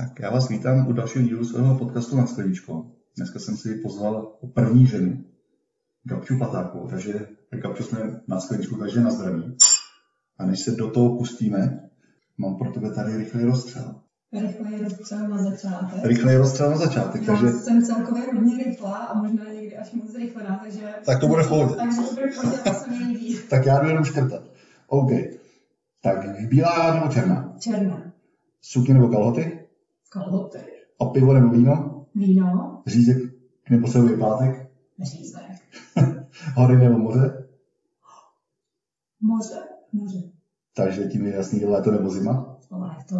Tak já vás vítám u dalšího dílu svého podcastu nad skleničkou. Dneska jsem si pozval první ženu, Gabču Patáku, takže Gabču jsme na skleničku, takže na zdraví. A než se do toho pustíme, mám pro tebe tady rychlý rozstřel. Rychlej rozstřel na začátek. Rychlý rozstřel na začátek, takže... Já jsem celkově hodně rychlá a možná někdy až moc rychlá, takže... Tak to bude v pohodě. Takže to bude v pohodě, to se mi líbí. Tak já jdu jenom škrtat. OK. Tak bílá nebo černá? Černá. Suky nebo kalhoty? Kalhoty. A pivo nebo víno? Víno. Řízek nebo celý pátek? Řízek. Hory nebo moře? Moře. Moře. Takže tím je jasný léto nebo zima? Léto.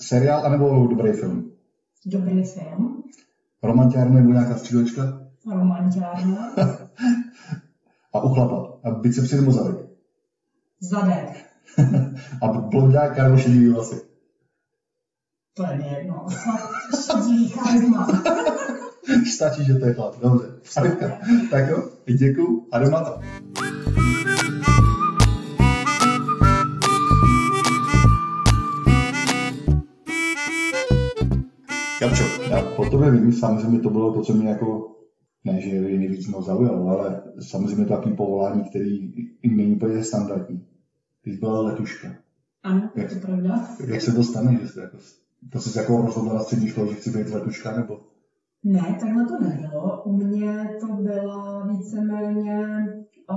Seriál anebo dobrý film? Dobrý film. Romantiárna nebo nějaká střílečka? Romantiárna. A u chlapa? A bicepsy nebo zadek? Zadek. A blondáka nebo šedivý vlasy? To je mi jedno. Stačí, že to je chlap. Dobře. Ademka. Tak jo, děkuju. A jdem na to. Kapčo, já po tobě vím, samozřejmě to bylo to, co mě jako, ne, že je nejvíc mnou zaujalo, ale samozřejmě to takový povolání, který není úplně standardní. Ty jsi byla letuška. Ano, je to pravda. Jak se to stane, že jsi jako, to jsi jako rozhodla na střední škole, že chci být letuška, nebo? Ne, takhle to nebylo. U mě to byla víceméně o,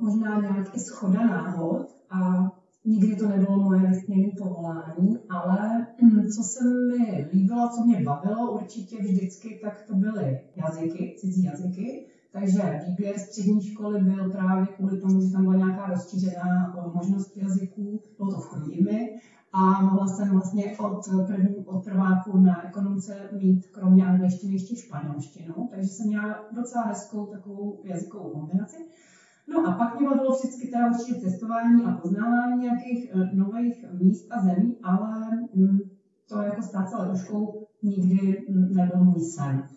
možná nějak i schoda náhod a nikdy to nebylo moje vysněné povolání, ale mm, co se mi líbilo, co mě bavilo určitě vždycky, tak to byly jazyky, cizí jazyky. Takže výběr střední školy byl právě kvůli tomu, že tam byla nějaká rozšířená možnost jazyků, bylo to v Chrudimi, a mohla jsem vlastně od, první, od prváku na ekonomce mít kromě angličtiny ještě španělštinu, takže jsem měla docela hezkou takovou jazykovou kombinaci. No a pak mě bavilo vždycky teda určitě cestování a poznávání nějakých uh, nových míst a zemí, ale mm, to jako stát se letuškou nikdy nebyl můj sen.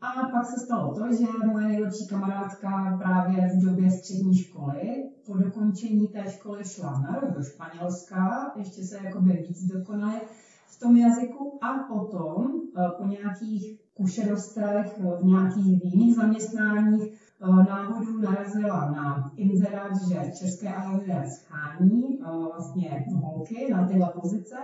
A pak se stalo to, že moje nejlepší kamarádka právě v době střední školy po dokončení té školy šla na rok do Španělska, ještě se jakoby víc dokonale v tom jazyku a potom po nějakých kušenostech v nějakých jiných zaměstnáních náhodou narazila na inzerát, že České aerolínie schání vlastně holky na tyhle pozice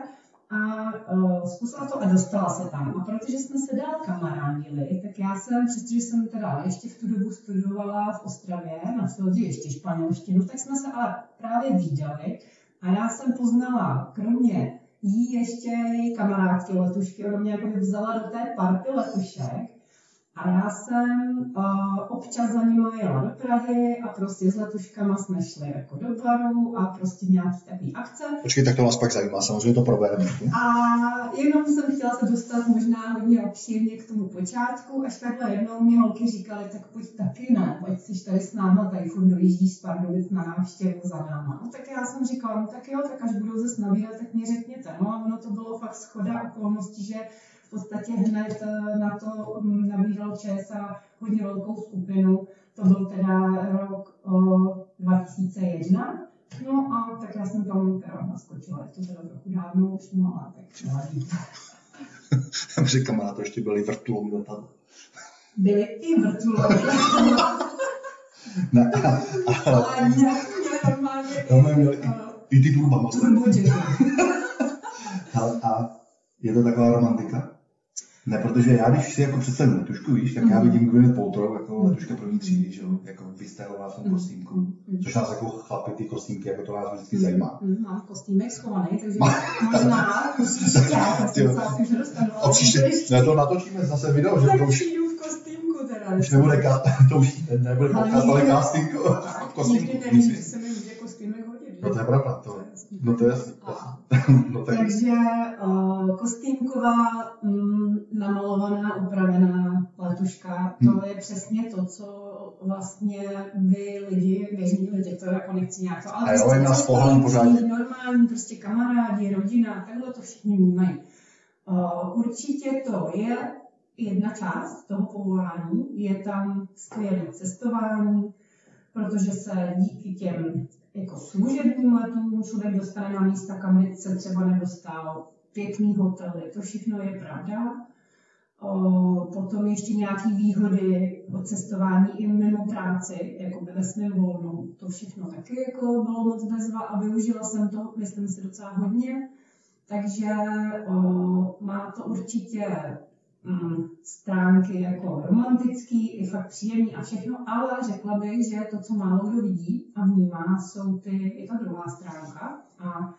a uh, zkusila to a dostala se tam. A protože jsme se dál kamarádili, tak já jsem, přestože jsem teda ještě v tu dobu studovala v Ostravě na Fildě ještě španělštinu, tak jsme se ale právě viděli a já jsem poznala, kromě jí ještě její kamarádky letušky, ona mě jako vzala do té party letušek a já jsem uh, občas za nimi jela do Prahy a prostě s letuškama jsme šli jako do baru a prostě nějaký takový akce. Počkej, tak to nás pak zajímá, samozřejmě to probereme. A jenom jsem chtěla se dostat možná hodně obšírně k tomu počátku, až takhle jednou mě holky říkali, tak pojď taky ne, pojď si tady s náma, tady furt dojíždíš z Pardubic na návštěvu za náma. No tak já jsem říkala, no tak jo, tak až budou zase navírat, tak mě řekněte. No a ono to bylo fakt schoda okolností, že v podstatě hned eh, na to mm, nabídl ČSA hodně velkou skupinu. To byl teda rok o, 2001. No a tak já jsem tam teda naskočila, je to teda trochu dávno už, no a tak nevadí. Já říkám, na to ještě byly vrtulový letadla. Byly i vrtulový ne, ale... ale nějak normálně no, i, měli i, i ty turba. Turbojetky. a je to taková romantika? Ne, protože já když si jako představím letušku, víš, tak mm-hmm. já vidím Gwyneth Paltrow jako mm-hmm. letuška první třídy, že jo, jako vystylová v tom mm-hmm. kostýmku, mm-hmm. což nás jako chlapi ty kostýmky, jako to nás vždycky mm-hmm. zajímá. Mm-hmm. Mám kostýmek schovaný, takže možná příště, jako se dostanu. A příště, ne, to natočíme zase video, že to už... v kostýmku teda. Už nebude, to už nebude podcast, ale casting v kostýmku. Nikdy nevíš, se mi. No to je pravda, to, no to je jasný. No, tak. Takže uh, kostýmková mm, namalovaná, upravená letuška, to hmm. je přesně to, co vlastně vy lidi, běžní lidi, to jako nechci nějak to, ale jo, prostě nás pořádně. normální, prostě kamarádi, rodina, takhle to všichni vnímají. Uh, určitě to je jedna část toho povolání, je tam skvělé cestování, protože se díky těm jako služebním letům člověk dostane na místa, kam se třeba nedostal pěkný hotely, to všechno je pravda. O, potom ještě nějaké výhody od cestování i mimo práci, jako by ve svém volnu. To všechno taky jako bylo moc bezva a využila jsem to, myslím si, docela hodně. Takže o, má to určitě stránky jako romantický, i fakt příjemný a všechno, ale řekla bych, že to, co málo kdo vidí a vnímá, jsou ty, i ta druhá stránka. A,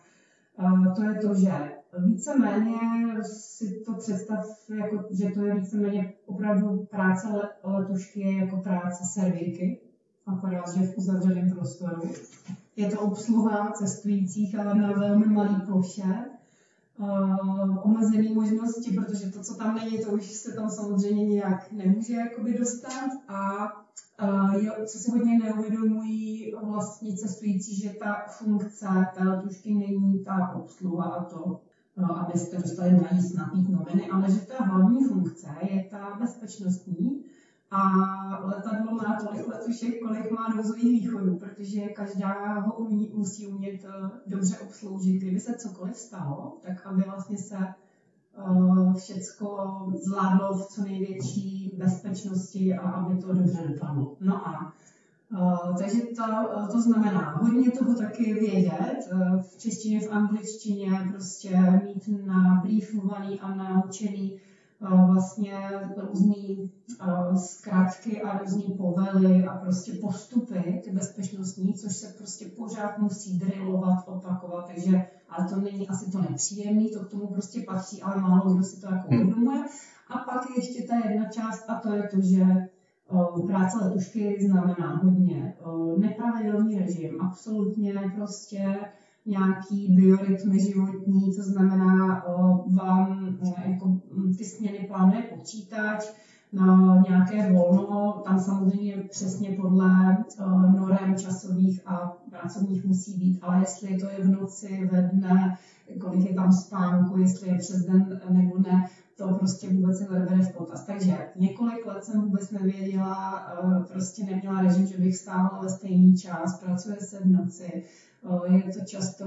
a to je to, že víceméně si to představ, jako, že to je víceméně opravdu práce letušky jako práce servírky, akorát, že v uzavřeném prostoru. Je to obsluha cestujících, ale na velmi malý ploše uh, omezené možnosti, protože to, co tam není, to už se tam samozřejmě nějak nemůže jakoby dostat. A uh, je, co si hodně neuvědomují vlastní cestující, že ta funkce té letušky není ta obsluha a to, uh, abyste dostali najíst, napít noviny, ale že ta hlavní funkce je ta bezpečnostní, a letadlo má tolik letušek, kolik má nouzových východů, protože každá ho umí, musí umět uh, dobře obsloužit. Kdyby se cokoliv stalo, tak aby vlastně se uh, všecko zvládlo v co největší bezpečnosti a aby to dobře dopadlo. No a Uh, takže to, to znamená hodně toho taky vědět, v češtině, v angličtině, prostě mít nabrýfovaný a naučený vlastně různé zkrátky a různé povely a prostě postupy, ty bezpečnostní, což se prostě pořád musí drillovat, opakovat, takže ale to není asi to nepříjemné, to k tomu prostě patří, ale málo kdo si to jako hmm. uvědomuje. A pak je ještě ta jedna část a to je to, že práce letušky znamená hodně nepravidelný režim, absolutně prostě nějaký biorytmy životní, to znamená vám jako mm, ty směny plánuje počítač, na nějaké volno, tam samozřejmě přesně podle norem časových a pracovních musí být, ale jestli to je v noci, ve dne, kolik je tam spánku, jestli je přes den nebo ne, to prostě vůbec se nebere v potaz. Takže několik let jsem vůbec nevěděla, prostě neměla režim, že bych stávala ve stejný čas, pracuje se v noci, je to často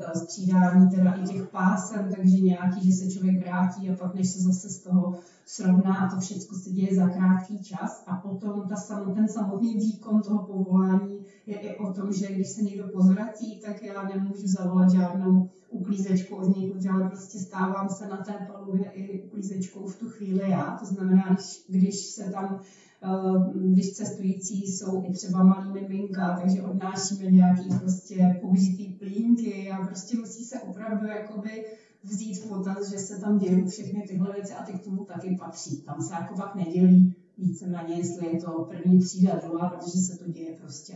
e, střídání teda i těch pásem, takže nějaký, že se člověk vrátí a pak než se zase z toho srovná a to všechno se děje za krátký čas a potom ta sam, ten samotný výkon toho povolání je i o tom, že když se někdo pozvrací, tak já nemůžu zavolat žádnou uklízečku od někud, ale prostě stávám se na té palubě i uklízečkou v tu chvíli já. To znamená, když, když se tam Eh, když cestující jsou i třeba malý miminka, takže odnášíme nějaký prostě použitý plínky a prostě musí se opravdu jakoby vzít v potaz, že se tam dějí všechny tyhle věci a ty k tomu taky patří. Tam se jako pak nedělí víceméně, jestli je to první třída, druhá, protože se to děje prostě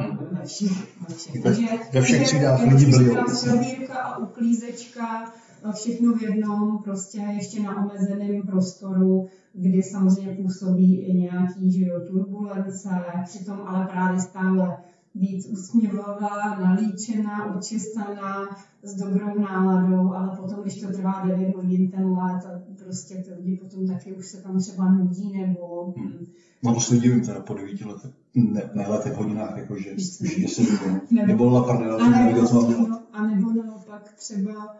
eh, ve všech. Ve všech, takže, ve všech třídách lidi byli. Servírka a uklízečka, všechno v jednom, prostě ještě na omezeném prostoru, kdy samozřejmě působí i nějaký že jo, turbulence, přitom ale právě stále víc usměvavá, nalíčená, učestaná, s dobrou náladou, ale potom, když to trvá 9 hodin ten let, prostě ty lidi potom taky už se tam třeba nudí, nebo... Hmm. No to se divím teda po 9 letech, ne, ne letech hodinách, jakože už 10 hodin, nebo na prdel, a nebo, no, a nebo naopak třeba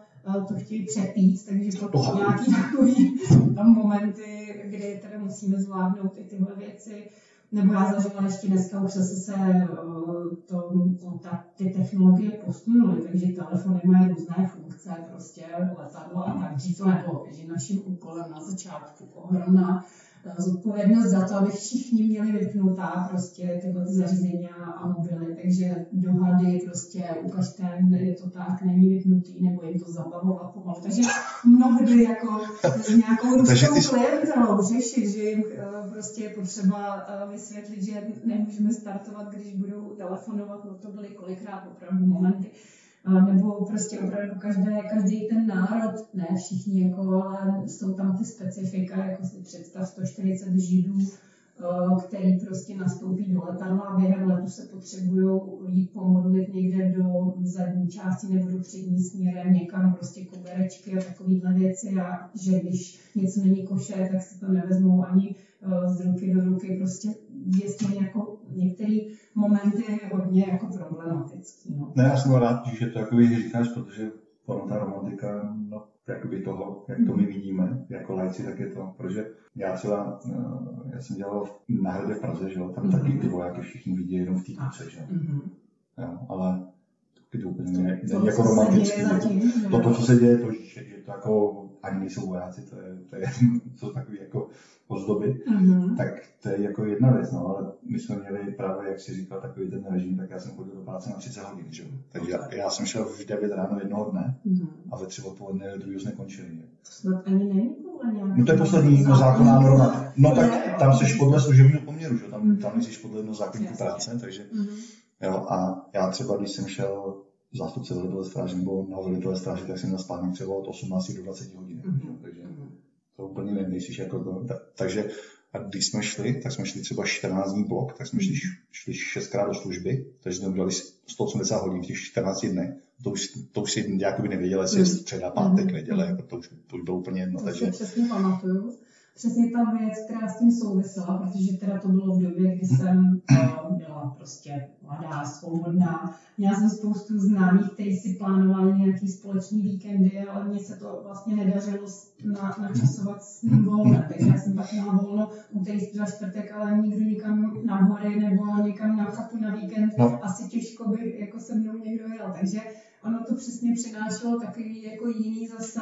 to chtějí přepít, takže potom oh. nějaký takový momenty, kdy teda musíme zvládnout i tyhle věci. Nebo já zažila ještě dneska už zase se eh, to, to, ta, ty technologie posunuly, takže telefony mají různé funkce, prostě letadlo a tak. Dřív to nebylo, že naším úkolem na začátku ohromná zodpovědnost za to, aby všichni měli vypnutá prostě tyhle ty zařízení a mobily, takže dohady prostě ukažte, je to tak, není vypnutý, nebo jim to zabavovat pomalu. Takže mnohdy jako s nějakou ruskou klientelou řešit, že jim eh, prostě je potřeba eh, vysvětlit, že nemůžeme startovat, když budou telefonovat, no to byly kolikrát opravdu momenty, nebo prostě opravdu každé, každý ten národ, ne všichni, jako, ale jsou tam ty specifika, jako si představ 140 židů, který prostě nastoupí do letadla a během letu se potřebují jít pomodlit někde do zadní části nebo do přední směrem, někam prostě koberečky a takovéhle věci. A že když něco není koše, tak si to nevezmou ani z ruky do ruky, prostě je jako některé momenty hodně jako problematický. No. Ne, já jsem rád, že to jako říkáš, protože ono ta romantika, no, jakoby toho, jak to my vidíme jako lajci, tak je to, protože já třeba, eh, já jsem dělal na hradě v Praze, že jo, tam taky ty vojáky všichni vidí jenom v té kuce, že jo. Mhm. jo, ale taky to úplně není To, jako romantický. zatím, To, to, co se děje, to, že, že to jako ani nejsou vojáci, to je, to je to takový jako ozdoby, Mhm. tak to je jako jedna věc, no, ale my jsme měli právě, jak si říkal, takový ten režim, tak já jsem chodil do práce na 30 hodin, že jo. Takže já, já, jsem šel v 9 ráno jednoho dne Mhm. a ve 3 odpoledne druhého jsme končili. že? To snad ani není podle nějakého No to je poslední no, zákonná norma. No tak tam jsi podle služebního poměru, že jo, tam, Mhm. tam jsi podle jednoho zákonníku práce, takže Mhm. jo, a já třeba, když jsem šel zástupce velitele stráže nebo na velitele stráže, tak jsem měl spánek třeba od 18 do 20 hodin, Mhm. jo, takže Mhm. to úplně nevím, nejsi jako to, ta, takže a když jsme šli, tak jsme šli třeba 14 dní blok, tak jsme šli, šli 6krát do služby, takže jsme udělali 180 hodin v těch 14 dnech. To už, to už si jakoby nevěděl, jestli je Mhm. středa, pátek, Mhm. neděle, jako to už, to už bylo úplně jedno. To Takže si přesně pamatuju. Přesně ta věc, která s tím souvisela, protože teda to bylo v době, kdy jsem uh, byla prostě mladá, svobodná. Měla jsem spoustu známých, kteří si plánovali nějaký společný víkendy, ale mně se to vlastně nedařilo na, načasovat s mým volnem. Takže já jsem pak měla volno úterý, středa, čtvrtek, ale nikdo nikam na hory nebo někam na chatu na víkend. No. Asi těžko by jako se mnou někdo jel. Takže ono to přesně přinášelo takový jako jiný zase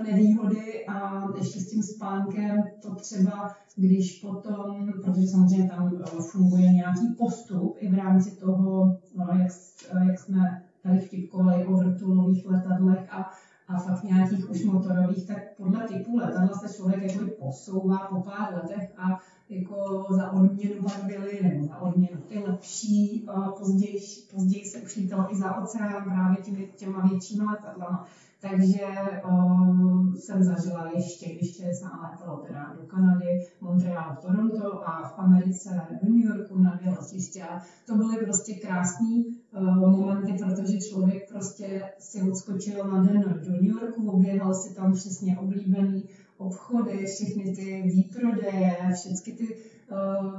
nevýhody a ještě s tím spánkem to třeba, když potom, protože samozřejmě tam eh, funguje nějaký postup i v rámci toho, no, jak, eh, jak jsme tady vtipkovali o vrtulových letadlech a, a fakt nějakých už motorových, tak podle typu letadla se člověk jako posouvá po pár letech a jako za odměnu pak byly, nebo za odměnu ty lepší, později, později se už i za oceán právě těmi, těma většíma letadlama. Takže um, jsem zažila ještě, když se létalo teda do Kanady, Montreal, Toronto a v Americe do New Yorku na dvě to byly prostě krásné uh, momenty, protože člověk prostě si odskočil na den do New Yorku, oběhal si tam přesně oblíbený obchody, všechny ty výprodeje, všechny ty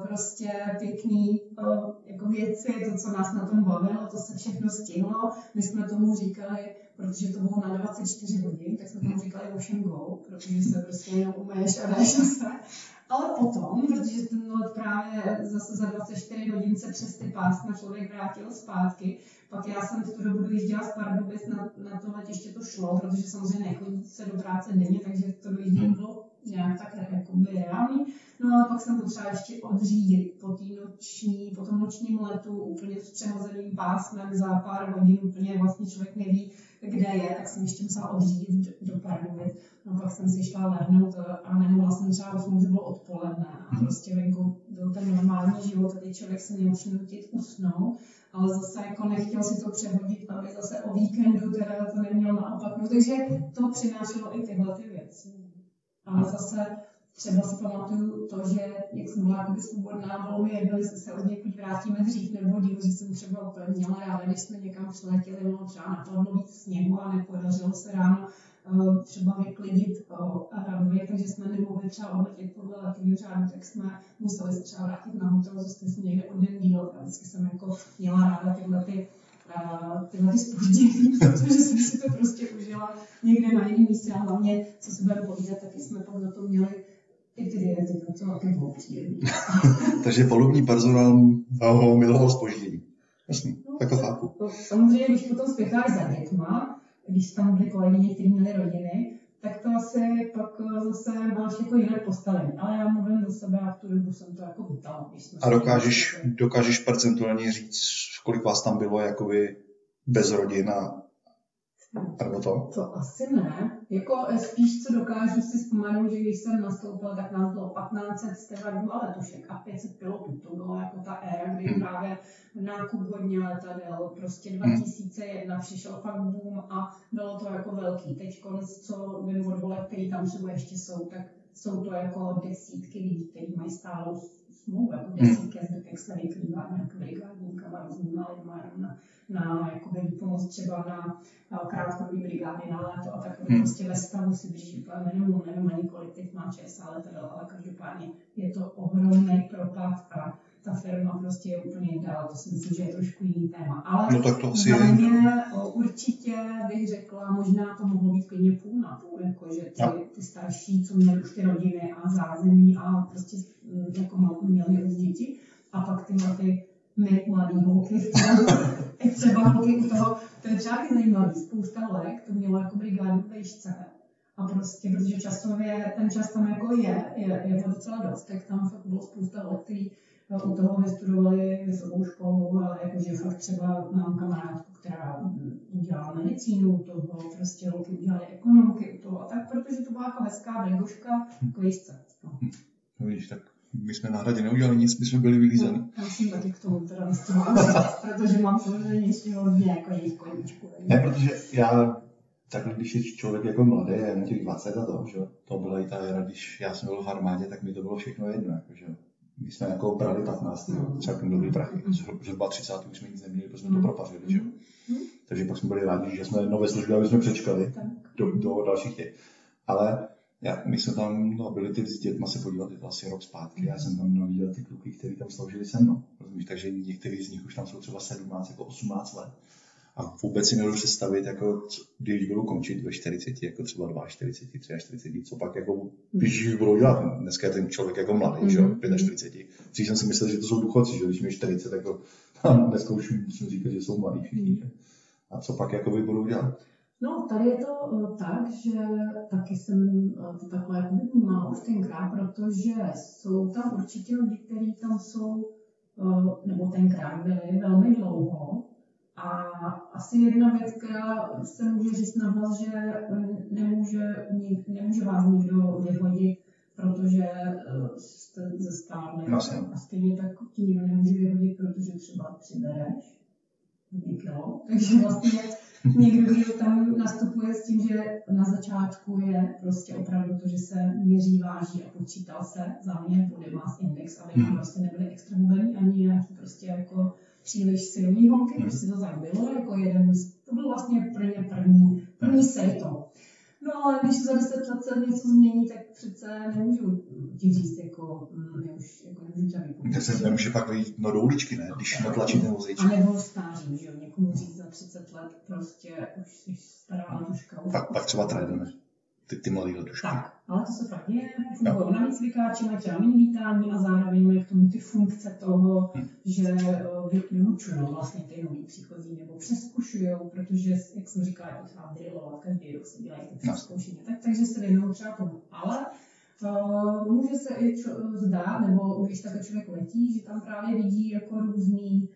prostě pěkný uh, jako věci, to, co nás na tom bavilo, to se všechno stihlo. My jsme tomu říkali, protože to bylo na 24 hodin, tak jsme tomu říkali Ocean Go, protože se prostě jenom umeješ a jdeš zase. Ale potom, protože ten let právě zase za 24 hodin se přes ty pásma člověk vrátil zpátky, pak já jsem v tu dobu dojížděla z Pardubic na, na to letiště to šlo, protože samozřejmě nechodí se do práce denně, takže to dojíždění bylo nějak tak jakoby reálný. No a pak jsem potřeba ještě odřídit po, noční, po tom nočním letu úplně s přehozeným pásmem za pár hodin, úplně vlastně člověk neví, kde je, tak jsem ještě musela odřídit do, Pardubic. No pak jsem si šla lehnout a nemohla jsem třeba 8, že bylo odpoledne a prostě venku byl ten normální život, kdy člověk se měl přinutit usnout, ale zase jako nechtěl si to přehodit, aby zase o víkendu teda to neměl naopak. No, takže to přinášelo i tyhle ty věci. Ale zase třeba si pamatuju to, že jak jsem byla jakoby svobodná, bylo mi jedno, jestli se od někud vrátíme dřív nebo díl, že jsem třeba úplně měla ráda, když jsme někam přiletěli, bylo třeba napadlo víc sněhu a nepodařilo se ráno eh, třeba vyklidit eh, runway, takže jsme nemohli třeba odletět podle letového řádu, tak jsme museli se třeba vrátit na hotel, zůstali jsme někde o den díl. Vždycky jsem jako měla ráda tyhle ty a tyhle ty spoždění, protože jsem si to prostě užila někde na jiném místě a hlavně, co si budeme povídat, taky jsme pak za to měli i ty diety, to taky bylo. Takže polubní personál ho miloval spoždění. Jasný, tak to chápu. To Samozřejmě, když potom spěcháš za dětma, když tam byly kolegyně, které měly rodiny, tak to asi pak eh, zase máš jako jinak postavení. Ale já mluvím za sebe a v tu dobu jsem to jako jsme A dokážeš, dokážeš percentuálně říct, kolik vás tam bylo jakoby bez rodin a nebo to? To asi ne. Jako eh, spíš, co dokážu si vzpomenout, že když jsem nastoupila, tak nám bylo 1500 stevardů a letušek a 500 pilotů. To bylo jako ta éra, kdy právě nákup hodně letadel, prostě 2001 přišel fakt boom a bylo to jako velký. Teď konec, co vím od voleb, který tam třeba ještě jsou, tak jsou to jako desítky lidí, kteří mají stálou smlouvu, jako desítky a zbytek se vykrývá nějak brigádníkama, různýma lidma, jenom na, na jakoby výpomoc třeba na, na krátkodobý brigády na léto a tak Hmm. prostě ve stavu si drží úplně minimum, nevím ani kolik teď má ČSA letadel, ale každopádně je to ohromný propad a ta firma prostě je úplně jinde, to si myslím, že je trošku jiný téma. Ale No tak to asi je. mě určitě bych řekla, možná to mohlo být klidně půl na půl, jako že ty, Jo. ty starší, co měli už ty rodiny a zázemí a prostě mm, jako mal- měli už děti, a pak ty ty my mladý holky, i třeba holky u toho, to je třeba zajímavý, spousta let, to mělo jako brigádu v vejšce, a prostě, protože časově ten čas tam jako je, je, je to docela dost, tak tam fakt bylo spousta let, který u toho vystudovali vysokou školu, ale jakože fakt třeba mám kamarádku, která udělala medicínu, u toho prostě holky udělali ekonomky u toho a tak, protože to byla jako hezká bregoška k vejšce. No. No vidíš, tak my jsme na hradě neudělali nic, my jsme byli vylízeni. Já musím taky k tomu teda protože mám samozřejmě ještě hodně jako jejich koníčku. Ne, protože já takhle, když je člověk jako mladý, je mu těch 20 a to, že to byla i ta éra, když já jsem byl v armádě, tak mi to bylo všechno jedno, jako, že jo. My jsme jako brali 15, jo, celkem dobrý prachy, že v 30 už jsme nic neměli, protože jsme to propařili, že jo. Takže pak jsme byli rádi, že jsme nové služby, aby jsme přečkali do, do dalších těch. Ale já, my jsme tam no, byli teď s dětma se podívat, je to asi rok zpátky, já jsem tam měl vidět ty kluky, kteří tam sloužili se mnou. Rozumíš? Takže některý z nich už tam jsou třeba 17, jako 18 let. A vůbec si nedovedu představit, jako, když budou končit ve 40, jako třeba 42, 43, co pak jako, když už budou dělat. Dneska je ten člověk jako mladý, že jo, Mhm. 45. Dřív jsem si myslel, že to jsou důchodci, že když mi je 40, tak to, dneska už musím říkat, že jsou mladí všichni. Že? A co pak jako budou dělat? No, tady je to eh, tak, že taky jsem eh, to takhle jako vnímala už tenkrát, protože jsou tam určitě lidi, kteří tam jsou, eh, nebo tenkrát byli velmi dlouho. A asi jedna věc, která se může říct na hlas, že mm, nemůže, nemůže vás nikdo vyhodit, protože eh, jste ze stárne. Jasně. A stejně tak ti nikdo nemůže vyhodit, protože třeba přibereš kilo. Takže vlastně někdo, kdo tam nastupuje s tím, že na začátku je prostě opravdu to, že se měří, váží a počítal se za mě body mass index, aby Hmm. prostě nebyly extra ani nějaký prostě jako příliš silný holky, Hmm. prostě to tak bylo, jako jeden, z, to byl vlastně první, první, první sejto. No ale když za deset let se něco změní, tak přece nemůžu ti říct, jako, mm, já už jako nemůžu tě vypovědět. Tak se nemůže pak vejít no, do uličky, ne? Když natlačí ten vozíček. A nebo stáří, že jo, někomu říct za 30 let prostě už jsi stará už- Pak, pak třeba trénujeme. Ty, ty mladý letušky. Tak, ale to se fakt děje, fungují vykáči, mají třeba mini vítání a zároveň mají k tomu ty funkce toho, Hm. že eh, vy- vyučují vlastně ty nový příchozí nebo přeskušují, protože, jak jsem říkala, je potřeba drillovat, každý rok se dělají ty přeskoušení, tak, takže se věnují třeba tomu. Ale Uh, může se i čo, zdát, nebo když takhle člověk letí, že tam právě vidí jako různý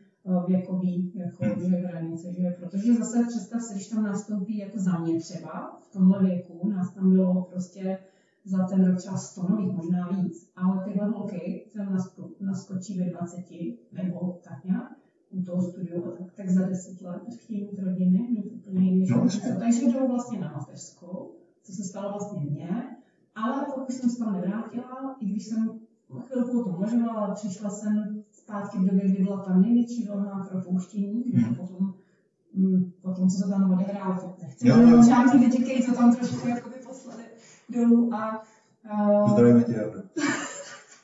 věkový jako, že hranice, že? protože zase představ si, když tam nastoupí jako za mě třeba, v tomhle věku, nás tam bylo prostě za ten rok třeba 100 nových, možná víc, ale tyhle holky tam nasko, naskočí ve 20 nebo tak nějak, u toho studiu, tak, tak za 10 let chtějí mít rodiny, mít úplně jiný No. Takže jdou vlastně na mateřskou, co se stalo vlastně mně, ale pokud jsem se tam nevrátila, i když jsem chvilku o tom uvažovala, ale přišla jsem zpátky v době, kdy byla ta největší vlna propouštění, Mhm. potom, mm, potom, co se tam odehrálo, fakt nechci Jo, jo. žádný lidi, kteří to tam trošku jakoby poslali dolů a a Zdravíme tě,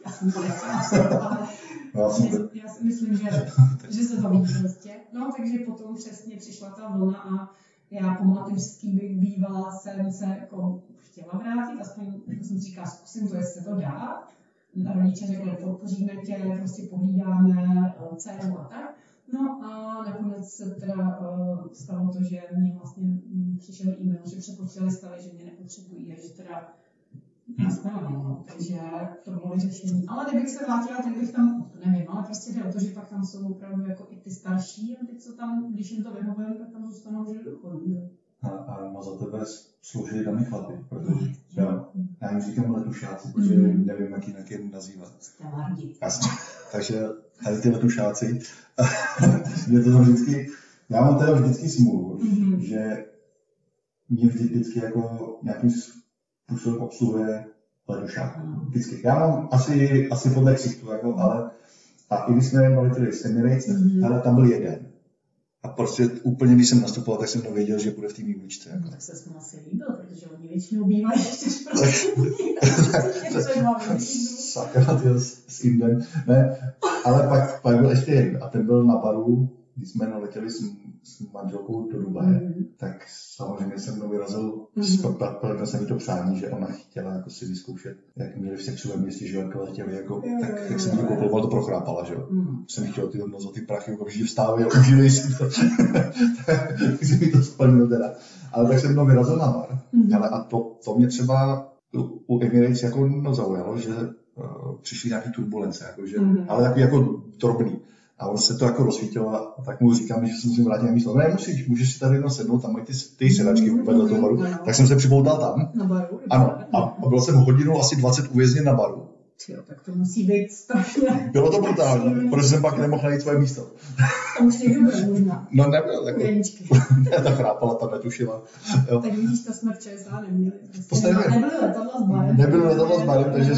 já jsem to nechtěla, No, já si- já si myslím, že, že se to ví prostě. No, takže potom přesně přišla ta vlna a já po mateřský bych bývala jsem se jako chtěla vrátit, aspoň jako jsem si říkala, zkusím to, jestli se to dá. Rodiče řekli, podpoříme tě, prostě pohlídáme eh, dceru a tak. No a nakonec se teda uh, stalo to, že mě vlastně mm, přišel e-mail, že přepočítali stavy, že mě nepotřebují a že teda Naskladané, no. Takže to bylo vyřešení. Ale kdybych se vrátila, tak bych tam, nevím, ale prostě jde o to, že pak tam jsou opravdu jako i ty starší a ty, co tam, když jim to vyhovuje, tak tam zůstanou žít do chodu. A, a má za tebe sloužili tam i chlapy, protože já, já jim říkám letušáci, protože Mhm. nevím, jak jinak je nazývat. Jasně. Takže tady ty letušáci, je to tam vždycky, já mám teda vždycky smůlu, Mhm. že mě vždy, vždycky jako nějakým způsobem obsluhuje letušák. Vždycky. Já mám asi, asi podle ksichtu, jako, ale a i když jsme mluvili tedy s Emirates, Mhm. ale tam byl jeden. A prostě úplně, když jsem nastupoval, tak jsem nevěděl, že bude v té výučce. Jako. No, tak se mu asi líbil, protože oni většinou bývají. Třeba Sakra, s, s Indem. Ne, ale pak, pak byl ještě jeden a ten byl na baru, když jsme letěli s, s manželkou do Dubaje, mm. tak samozřejmě jsem mnou vyrazil, mm. pak se mi to přání, že ona chtěla jako si vyzkoušet, jak měli v sexu ve městě, že jak letěli, jako, jo, tak jak jsem to koupil, to prochrápala, že jo. Mm. Jsem chtěl ty moc ty prachy, okamžitě vstávil, užili si to. takže mi to splnilo teda. Ale tak jsem mnou vyrazil na bar. Mm. Ale a to, to mě třeba u Emirates jako no, zaujalo, že uh, přišly nějaké turbulence, jako, že, mm. ale jako, jako drobný. A on se to jako rozsvítilo a tak mu říkám, že se musím vrátit na místo. Ne, musíš, můžeš si tady jenom sednout, tam mají ty, ty sedačky mm, vedle toho baru. No. Tak jsem se připoutal tam. Na baru? Ano, a, a byl jsem hodinu asi 20 uvězněn na baru. Jo, tak to musí být strašně. Bylo to brutální, protože jsem pak nemohl najít svoje místo. Tam už někdo byl možná. No nebyl, jako. ne, ta chrápala, ta netušila. Jo. Tak vidíš, to jsme v ČSA neměli. Neměli. Nebyly letadla s barem. Nebyly letadla s barem, takže...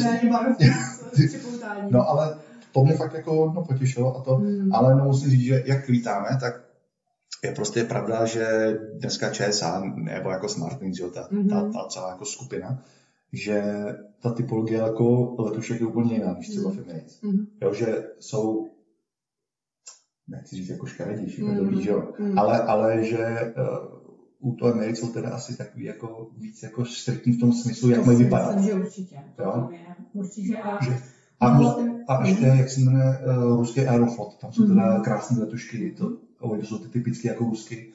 No ale to mě fakt jako no, potěšilo a to, hmm. ale no, musím říct, že jak lítáme, tak je prostě pravda, že dneska ČSA, nebo jako Smartwings, jo, ta, mm-hmm. ta, ta, celá jako skupina, že ta typologie jako letušek je úplně jiná, než třeba mm-hmm. Emirates. Mm-hmm. Jo, že jsou nechci říct jako škaredější, mm, dobrý, že jo, mm. ale, ale že uh, u toho Emirates jsou teda asi takový jako víc jako striktní v tom smyslu, jak mají vypadat. Myslím, že určitě. Jo? Určitě a že, a, no, a ještě, jak se jmenuje, uh, ruský Aeroflot, tam jsou teda mhm. krásné letušky, to, to jsou ty typické jako rusky.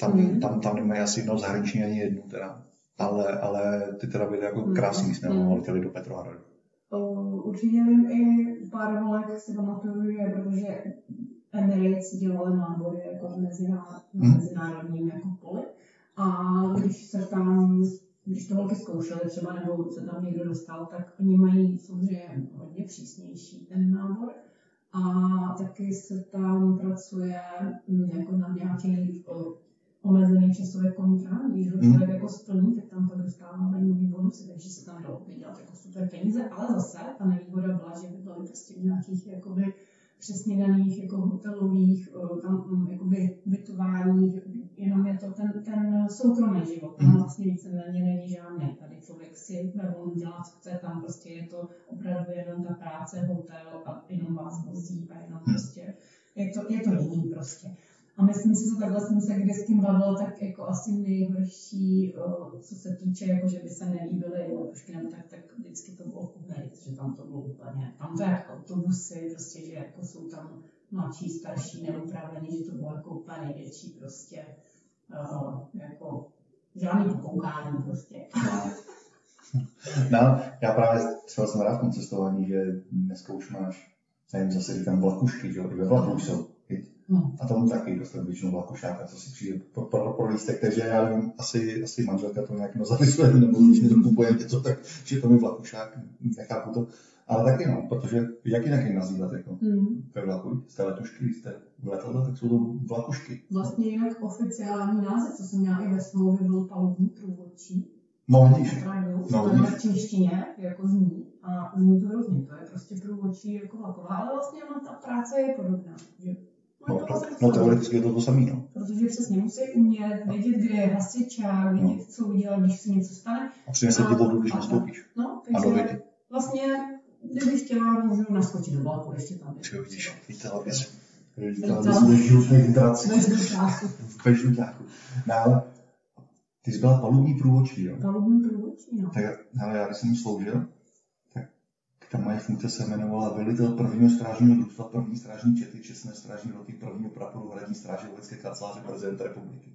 Tam, mm. tam, tam nemají asi jednou zahraniční ani jednu teda. Ale, ale ty teda byly jako mhm. krásný, když jsme mm. letěli do Petrohradu. Určitě vím i pár volek si pamatuju, že protože Emirates dělali nábory jako v mhm. mezinárodním jako poli. A když se tam když to holky zkoušely třeba, nebo se tam někdo dostal, tak oni mají samozřejmě hodně přísnější ten nábor. A taky se tam pracuje mm, jako na nějaký omezený časový kontrakt, když ho člověk jako splní, tak tam pak dostává zajímavý bonusy, takže se tam dalo vydělat jako super peníze, ale zase ta nevýhoda byla, že by byly prostě v nějakých jakoby, přesně daných jako hotelových, tam mm, jakoby bytování, jenom je to ten, ten soukromý život, tam mhm. vlastně víceméně není žádný. Tady člověk si volnu dělá, co chce, tam prostě je to opravdu jenom ta práce, hotel a jenom vás vozí a jenom prostě, je to, je to jiný prostě. A myslím si, že takhle jsem se kdy s tím bavil, tak jako asi nejhorší, co se týče, jako že by se nelíbily letošky, nebo tak, tak vždycky to bylo Kuwait, že tam to bylo úplně, tam to jako autobusy, prostě, že jako jsou tam mladší, starší, neupravení, že to bylo jako úplně největší prostě, jako žádný pokoukání prostě. No, já právě třeba jsem rád v tom cestování, že dneska už máš, nevím, zase říkám vlakušky, že jo, i ve vlaku jsou Hmm. A tam taky dostanu většinou vlakušáka, co si přijde pro, pro, pro lístek, takže já nevím, asi, asi manželka to nějak zapisuje, nebo když mi to kupuje něco, tak že to mi vlakušák, nechápu to. Ale taky no, protože jak jinak je nazývat jako hmm. ve vlaku, z té letušky, jste v letadle, tak jsou to vlakušky. Vlastně jinak oficiální název, co jsem měla i ve smlouvě, byl palubní průvodčí. No vidíš. No vidíš. v češtině, jako zní. A zní to hrozně, to je prostě průvodčí jako vlaková, ale vlastně ta práce je podobná. Že No, to, no teoreticky je to to samé. No. Protože přesně musí umět vědět, kde je hasičák, vědět, no. co udělat, když se něco stane. A přinese ti vodu, když nastoupíš. No, takže vlastně, kdybych chtěla, můžu naskočit do vlaku, ještě tam. Čo vidíš, žlutých dracích. Ve žlutáku. No ale ty jsi byla palubní průvodčí, jo? Palubní průvodčí, no. Tak hele, já když jsem sloužil, ta moje funkce se jmenovala velitel prvního strážního družstva, první strážní čety, čestné strážní roty, prvního praporu hradní stráže vojenské kanceláře prezidenta republiky.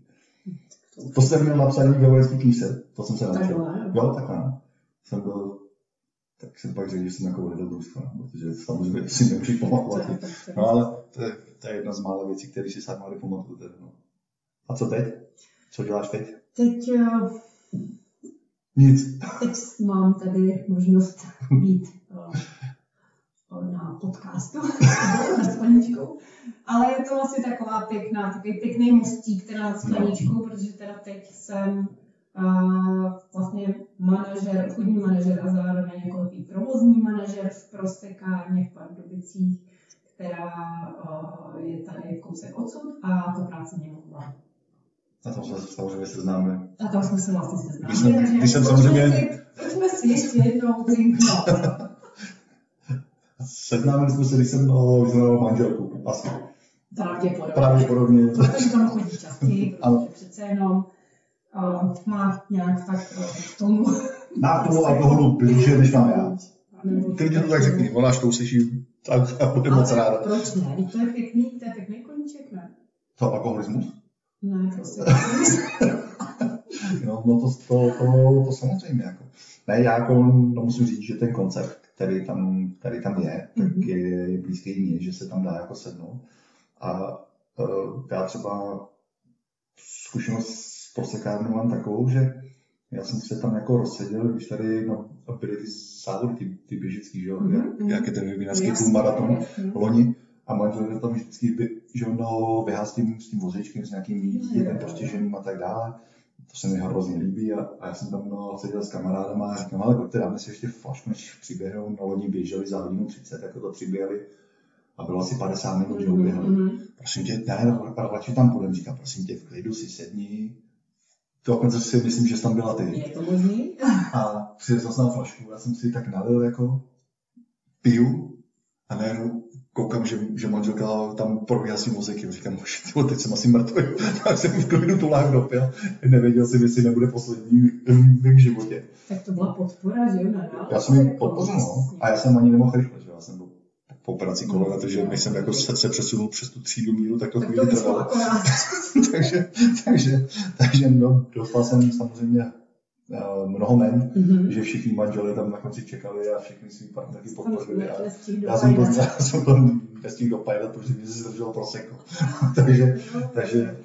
To jsem měl napsaný ve vojenské knize, to jsem se naučil. Jo, takhle. No. Jsem byl, tak jsem pak řekl, že jsem jako velitel družstva, no, protože samozřejmě si nemůžu pamatovat. No ale to je, to je jedna z mála věcí, které si sám máli pamatuju. No. A co teď? Co děláš teď? Teď uh nic. Teď mám tady možnost být uh, na podcastu nad skleničkou. Ale je to asi taková pěkná, takový pěkný mostík teda nad skleničkou, protože teda teď jsem uh, vlastně manažer, obchodní manažer a zároveň jako tý provozní manažer v Prostekárně v Pardubicích, která uh, je tady kousek odsud a to práce mě mohla na tom jsme se samozřejmě seznámili. A tam jsme se vlastně seznámili. Když jsem, když jsem samozřejmě... Pojďme si ještě jednou trinknout. Seznámili jsme se, když jsem vyznal manželku. Asi. Pravděpodobně. Pravděpodobně. Protože tam chodí častěji, protože přece jenom uh, má nějak tak uh, k tomu. Má k tomu alkoholu blíže, než mám já. Klidně to tak řekni, ona až to uslyší, tak a bude moc ráda. Proč ne? Vždyť To je pěkný, to je pěkný koníček, ne? To alkoholismus? Ne, prostě. No, no to, to, to, to, samozřejmě. Jako. Ne, já jako, no musím říct, že ten koncept, který tam, který tam je, tak Mhm. je, je blízký mně, že se tam dá jako sednout. A uh, já třeba zkušenost s prosekárnou mám takovou, že já jsem se tam jako rozseděl, když tady no, byly ty závody, ty, ty běžický, že Mhm, jak, mhm. jak je ten vinařský Jasně, půlmaraton jasně. loni. A manžel tam vždycky, by, že on no, běhá s tím, s tím vozečkem, s nějakým Jo, dítětem postiženým a tak dále. To se mi hrozně líbí a, a já jsem tam no, seděl s kamarádama a říkám, ale pojďte, dáme si ještě flašku, než přiběhnou, no loni běželi za hodinu 30, jako to přiběhli a bylo asi 50 minut, že Mhm, uběhli. mhm. Prosím tě, ne, radši tam půjdem, říkám, prosím tě, v klidu si sedni. Dokonce si myslím, že jsi tam byla ty. Je to možný? A přivezl jsem flašku, já jsem si tak nalil jako piju a najednou koukám, že, že manželka tam probíhá tím muzikem. Říkám, vole, teď jsem asi mrtvý. tak jsem v klidu tu láhev dopil. Nevěděl jsem, jestli nebude poslední v mém životě. Tak to byla podpora, že jo. Já jsem ji podpořil, no. A já jsem ani nemohl rychle, že jo. Já jsem byl po operaci kolena, takže než jsem jako se, se přesunul přes tu třídu mílu, tak to Tak chvíli trvalo. takže, takže, takže no, dostal jsem samozřejmě mnoho men, Mhm. že všichni manželé tam na konci čekali a všichni svý partnerky podpořili. A já jsem to, dopajdat. já jsem to nestihl dopajdat, protože mi se zdrželo proseko. takže, takže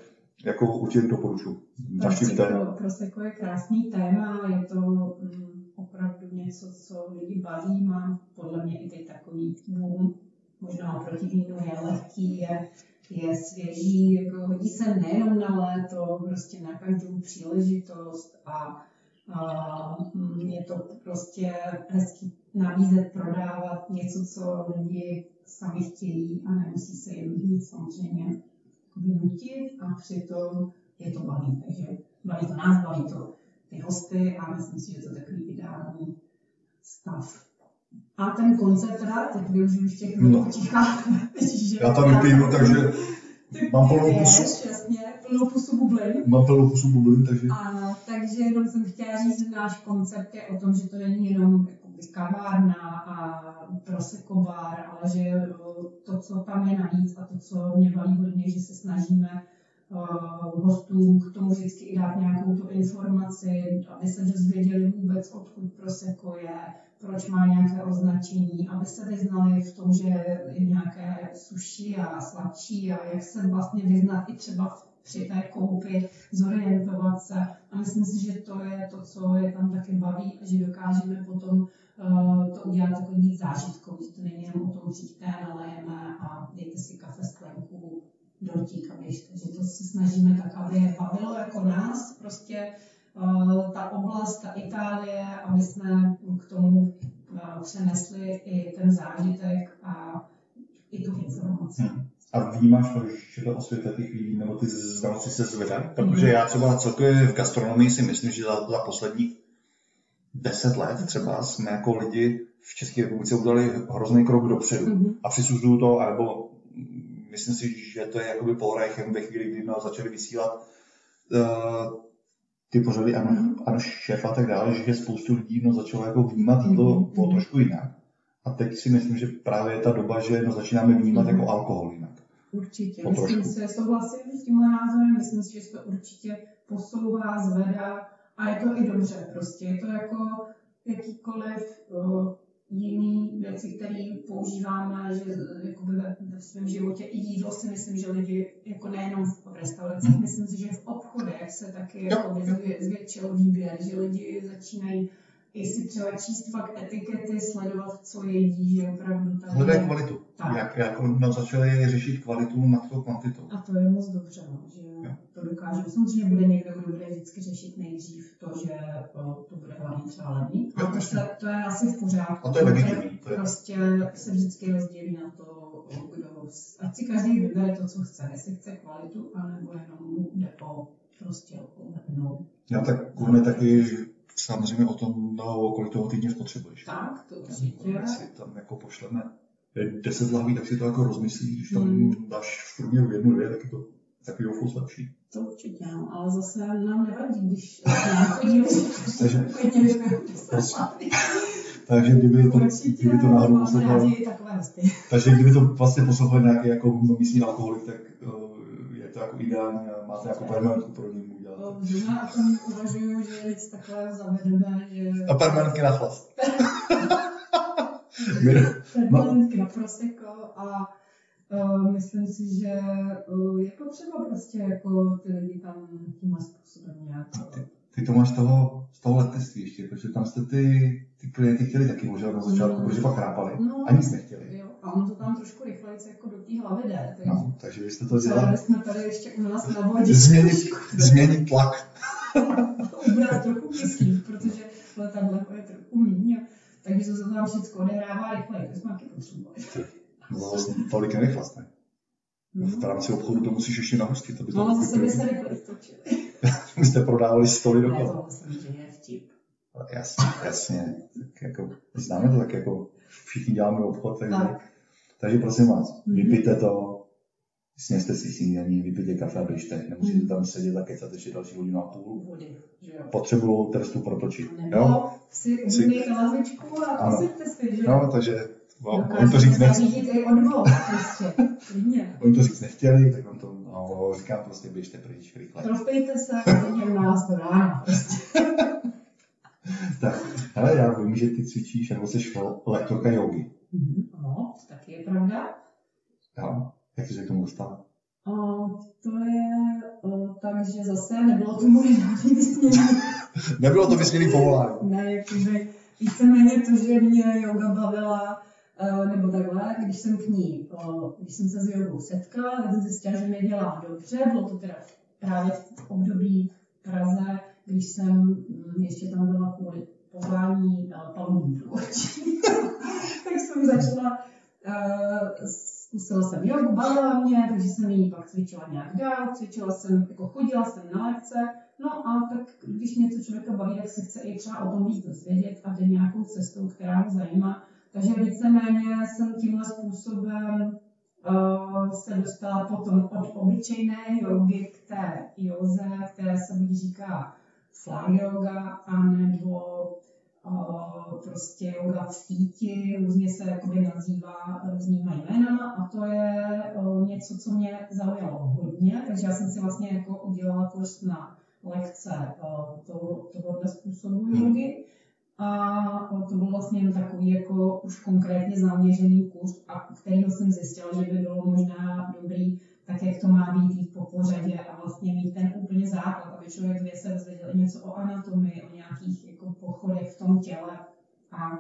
jako určitě doporučuji. Prosecco, Prosecco je krásný téma, je to mm, opravdu něco, co lidi baví, má podle mě i teď takový boom, možná oproti vínu je lehký, je, je svěží, jako hodí se nejenom na léto, prostě na každou příležitost a, je to prostě hezký nabízet, prodávat něco, co lidi sami chtějí a nemusí se jim nic samozřejmě vynutit a přitom je to baví, takže baví to nás, baví to ty hosty a myslím si, že to je takový ideální stav. A ten koncert teda, teď využiju ještě chvíli No. ticha. Já tam vypiju, takže Ty mám plnou pusu. Plnou pusu bublin. mám plnou pusu bublin, takže Ano, takže jenom jsem chtěla říct, že náš koncept je o tom, že to není jenom jakoby kavárna a prosecco bar, ale že eh, to, co tam je navíc a to, co mě baví hodně, že se snažíme uh, hostům k tomu vždycky i dát nějakou tu informaci, aby se dozvěděli vůbec, odkud prosecco je, proč má nějaké označení, aby se vyznali v tom, že je nějaké sushi a sladší a jak se vlastně vyznat i třeba při té koupi, zorientovat se. A myslím si, že to je to, co je tam taky baví a že dokážeme potom uh, to udělat takový víc zážitkový, že to není jenom o tom přijďte, nalejeme a dejte si kafe sklenku, dortík a běžte. Že to se snažíme tak, aby je bavilo jako nás, prostě uh, ta oblast, ta Itálie, aby jsme k tomu uh, přenesli i ten zážitek a i tu informaci. Hm. A vnímáš to, že to osvěta těch lidí nebo ty znalosti se zvedají? Protože já třeba celkově v gastronomii si myslím, že za, za posledních deset let třeba jsme jako lidi v České republice udělali hrozný krok dopředu. Mhm. A přisuzuju to, anebo mm, myslím si, že to je jakoby Paul Reichem ve chvíli, kdy no, začali vysílat uh, ty pořady ano, Mhm. ano, šéf a tak dále, že spoustu lidí no, začalo jako vnímat jídlo Mhm. mm trošku jinak. A teď si myslím, že právě je ta doba, že no, začínáme vnímat Mhm. jako alkohol jinak. Určitě. Po Myslím trošku. si, souhlasím s tímhle názorem, myslím si, že se to určitě posouvá, zvedá a je to i dobře prostě. Je to jako jakýkoliv uh, jiný věci, které používáme, že jakoby ve, ve svém životě i jídlo si myslím, že lidi jako nejenom v restauracích, Mhm. myslím si, že v obchodech se taky jako zvětšil výběr, že lidi začínají i si třeba číst fakt etikety, sledovat, co jedí, že opravdu tady Hledají kvalitu. Tak. Jak, jak no, začali řešit kvalitu nad tou kvantitou. A to je moc dobře, no, že to dokáže. Samozřejmě bude někdo, kdo bude vždycky řešit nejdřív to, že to bude hlavně třeba levný. Jo, to, se, to je asi v pořádku. A to je legitimní, to je- Prostě se vždycky rozdělí na to, kdo, ať si každý vybere to, co chce. Jestli chce kvalitu, anebo jenom mu jde o prostě o levnou. Já tak kurme taky samozřejmě o tom, no, kolik toho týdně spotřebuješ. Tak, to určitě. Jestli tam jako pošleme je 10 lahví, tak si to jako rozmyslí, když tam Hmm. dáš v průměru jednu, dvě, tak je to takový fous lepší. To určitě, no, ale zase nám nevadí, když nám chodí Takže-. Takže kdyby to, Určitě, kdyby to náhodou poslouchal, takže kdyby to vlastně poslouchal nějaký jako místní alkoholik, tak uh, je to jako ideální a máte jako permanentku pro něj udělat. Zrovna o tom uvažuju, že něco takového zavedeme, že A permanentky na chlast. Permanentky na prosecco a uh, myslím si, že uh, je potřeba prostě jako ty lidi tam tímhle způsobem nějak ty to máš z toho, z toho letectví ještě, protože tam jste ty, ty klienty chtěli taky možná na začátku, Mm. protože pak chrápali No. a nic nechtěli. Jo, a ono to tam trošku rychleji jako do té hlavy jde. Takže No, takže vy jste to dělali. jsme tady ještě u nás na vodě. Změnit, změnit tlak. Ubrat trochu kyslík, protože letadlo je trochu míň. Takže se to tam všechno odehrává rychleji, to jsme taky potřebovali. No to vlastně tolik nevychlast, ne? V rámci obchodu to musíš ještě nahustit, aby to No zase by se rychle stočili. Vy jste prodávali stoly to myslím, že je vtip. Jasně, jasně. Tak jako, známe to tak jako všichni děláme obchod, takže, Tak. takže prosím vás, Mhm. vypijte to, sněste si snídaní, vypijte kafe a běžte. Nemusíte tam sedět a kecat ještě další hodinu a půl. Vody. Potřebuju trestu protočit. Jo? Nebo si objednejte lazičku a posypte si, že No, takže vám- oni to říct nechci. zařídit i odvod, prostě. Oni to říct nechtěli, tak vám to no, říkám prostě běžte pryč rychle. Propijte se u nás rána. Prostě. Tak, hele, já vím, že ty cvičíš, nebo jsi lektorka jogy. Mhm, No, to taky je pravda. Jo? Jak jsi se k tomu dostala? A to je o, tak, že zase nebylo to moje žádný vysnění. Nebylo to vysněný povolání. Ne, jakoby víceméně to, že mě yoga bavila, eh, nebo takhle, když jsem k ní, o, když jsem se s jogou setkala, tak jsem zjistila, že mě dělá dobře. Bylo to teda právě v období Praze, když jsem mm, ještě tam byla kvůli povolání palubní průvodčí. tak jsem začala, uh, zkusila jsem jogu, bavila mě, takže jsem ji pak cvičila nějak dál, cvičila jsem, jako chodila jsem na lekce, no a tak když něco člověka baví, tak se chce i třeba o tom víc dozvědět a jde nějakou cestou, která ho zajímá. Takže víceméně jsem tímhle způsobem uh, se dostala potom od obyčejné jogy k té joze, které se buď říká fly yoga, anebo prostě yoga v fíti, různě se jakoby nazývá různýma jménama a to je uh, něco, co mě zaujalo hodně, takže já jsem si vlastně jako udělala kurz na lekce uh, to, tohohle způsobu jogy. A to byl vlastně jen takový jako už konkrétně zaměřený kurz, a kterýho jsem zjistila, že by bylo možná dobrý, tak jak to má být jít po pořadě a vlastně mít ten úplně základ, aby člověk dvě se dozvěděl něco o anatomii, o nějakých jako pochodech v tom těle a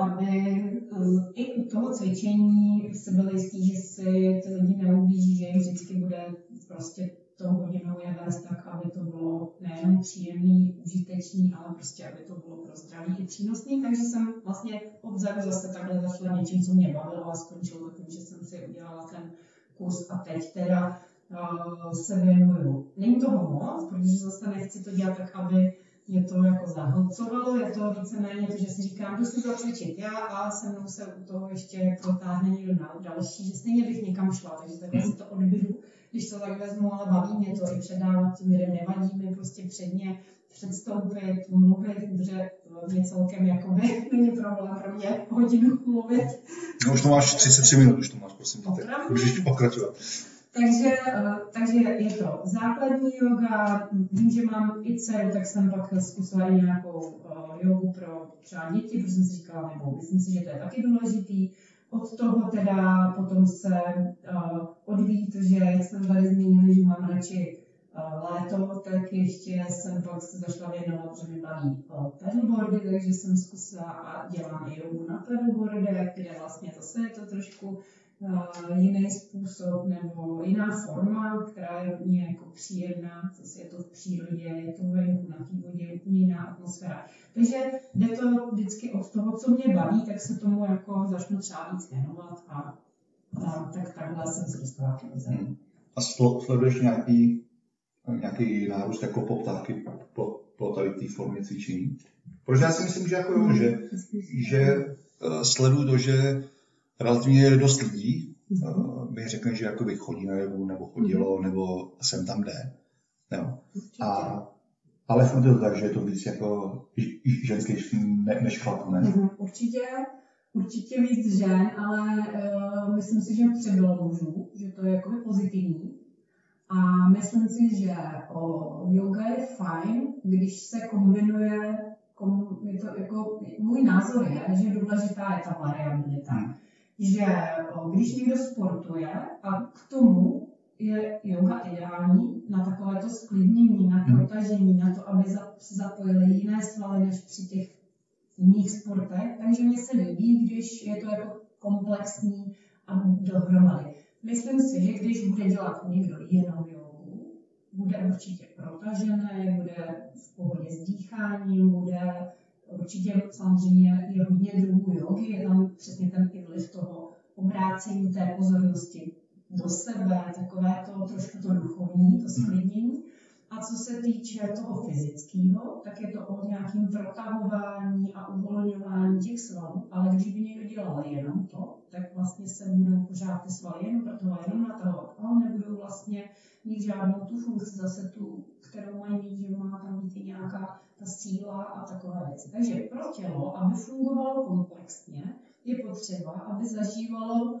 aby eh, i u toho cvičení se byli jistí, že si ty lidi neublíží, že jim vždycky bude prostě to hodinou je vést tak, aby to bylo nejenom příjemný, užitečný, ale prostě, aby to bylo pro zdraví i přínosný. Takže jsem vlastně odzadu zase takhle začala něčím, co mě bavilo a skončilo tím, že jsem si udělala ten kurz a teď teda se věnuju. Není toho moc, protože zase nechci to dělat tak, aby mě to jako zahlcovalo, je to víceméně to, že si říkám, jdu si zacvičit já a se mnou se u toho ještě protáhne někdo další, že stejně bych někam šla, takže takhle si to odbydu když to tak vezmu, ale baví mě to i předávat těm lidem, nevadí mi prostě předně předstoupit, mluvit, protože mě celkem jakoby není problém pro mě hodinu mluvit. No už to máš 33 minut, už to máš, prosím. Můžeš pokračovat. Takže, eh, takže je to základní yoga, vím, že mám i dceru, tak jsem pak zkusila i nějakou eh, jogu pro třeba děti, protože jsem si říkala, nebo myslím si, že to je taky důležitý. Od toho teda potom se uh, odvíjí to, že jak jsem tady zmínili, že mám radši léto, tak ještě jsem pak se začala věnovat, že mi baví pedalboardy, takže jsem zkusila a dělám i jogu na pedalboardech, kde vlastně zase je to trošku jiný způsob nebo jiná forma, která je úplně jako příjemná, zase je to v přírodě, je to venku na té vodě, úplně jiná atmosféra. Takže jde to vždycky od toho, co mě baví, tak se tomu jako začnu třeba víc věnovat a, a tak takhle jsem se dostala k. Hmm. A sl- sleduješ nějaký, nějaký nárůst jako poptávky po, po tady té formě cvičení? Protože já si myslím, že jako jo, že, že uh, sleduju to, že relativně dost lidí mm-hmm. mi řekne, že jakoby chodí na jogu, nebo chodilo, mm-hmm. nebo sem tam jde. Jo. A, ale je to tak, že je to víc jako ženský ne, než chlapů, ne? Mm-hmm. Určitě, určitě víc žen, ale uh, myslím si, že přebylo mužů, že to je jako pozitivní. A myslím si, že o, yoga je fajn, když se kombinuje, kom, je to jako, můj názor je, že důležitá je ta variabilita. Hmm. Že o, když někdo sportuje a k tomu je yoga ideální na takovéto sklidnění, na hmm. protažení, na to, aby se zapojili jiné svaly než při těch jiných sportech. Takže mně se líbí, když je to jako komplexní a dohromady. Myslím si, že když bude dělat někdo jenom jogu, bude určitě protažený, bude v pohodě s dýcháním, bude určitě samozřejmě je hodně druhů jogy, je tam přesně ten vliv toho obrácení té pozornosti do sebe, takové to trošku to duchovní, to sklidnění. A co se týče toho fyzického, tak je to o nějakém protahování a uvolňování těch svalů, ale když by někdo dělal jenom to, tak vlastně se budou pořád ty svaly jenom protahovat, jenom natahovat, ale nebudou vlastně mít žádnou tu funkci zase tu, kterou mají mít, že má tam být nějaká ta síla a takové věci. Takže pro tělo, aby fungovalo komplexně, je potřeba, aby zažívalo,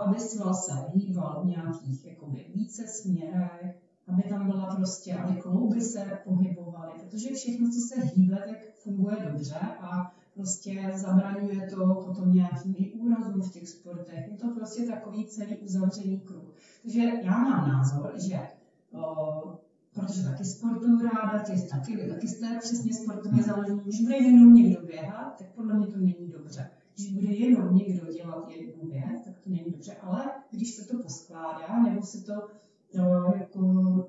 aby sval se hýbal v nějakých jakoby, více směrech, aby tam byla prostě, aby klouby se pohybovaly, protože všechno, co se hýbe, tak funguje dobře a prostě zabraňuje to potom nějakým úrazům v těch sportech. Je to prostě takový celý uzavřený kruh. Takže já mám názor, že o, protože taky sportuju ráda, ty taky, taky jste přesně sportovně založení. Když bude jenom někdo běhat, tak podle mě to není dobře. Když bude jenom někdo dělat jednu věc, tak to není dobře. Ale když se to poskládá, nebo se to jako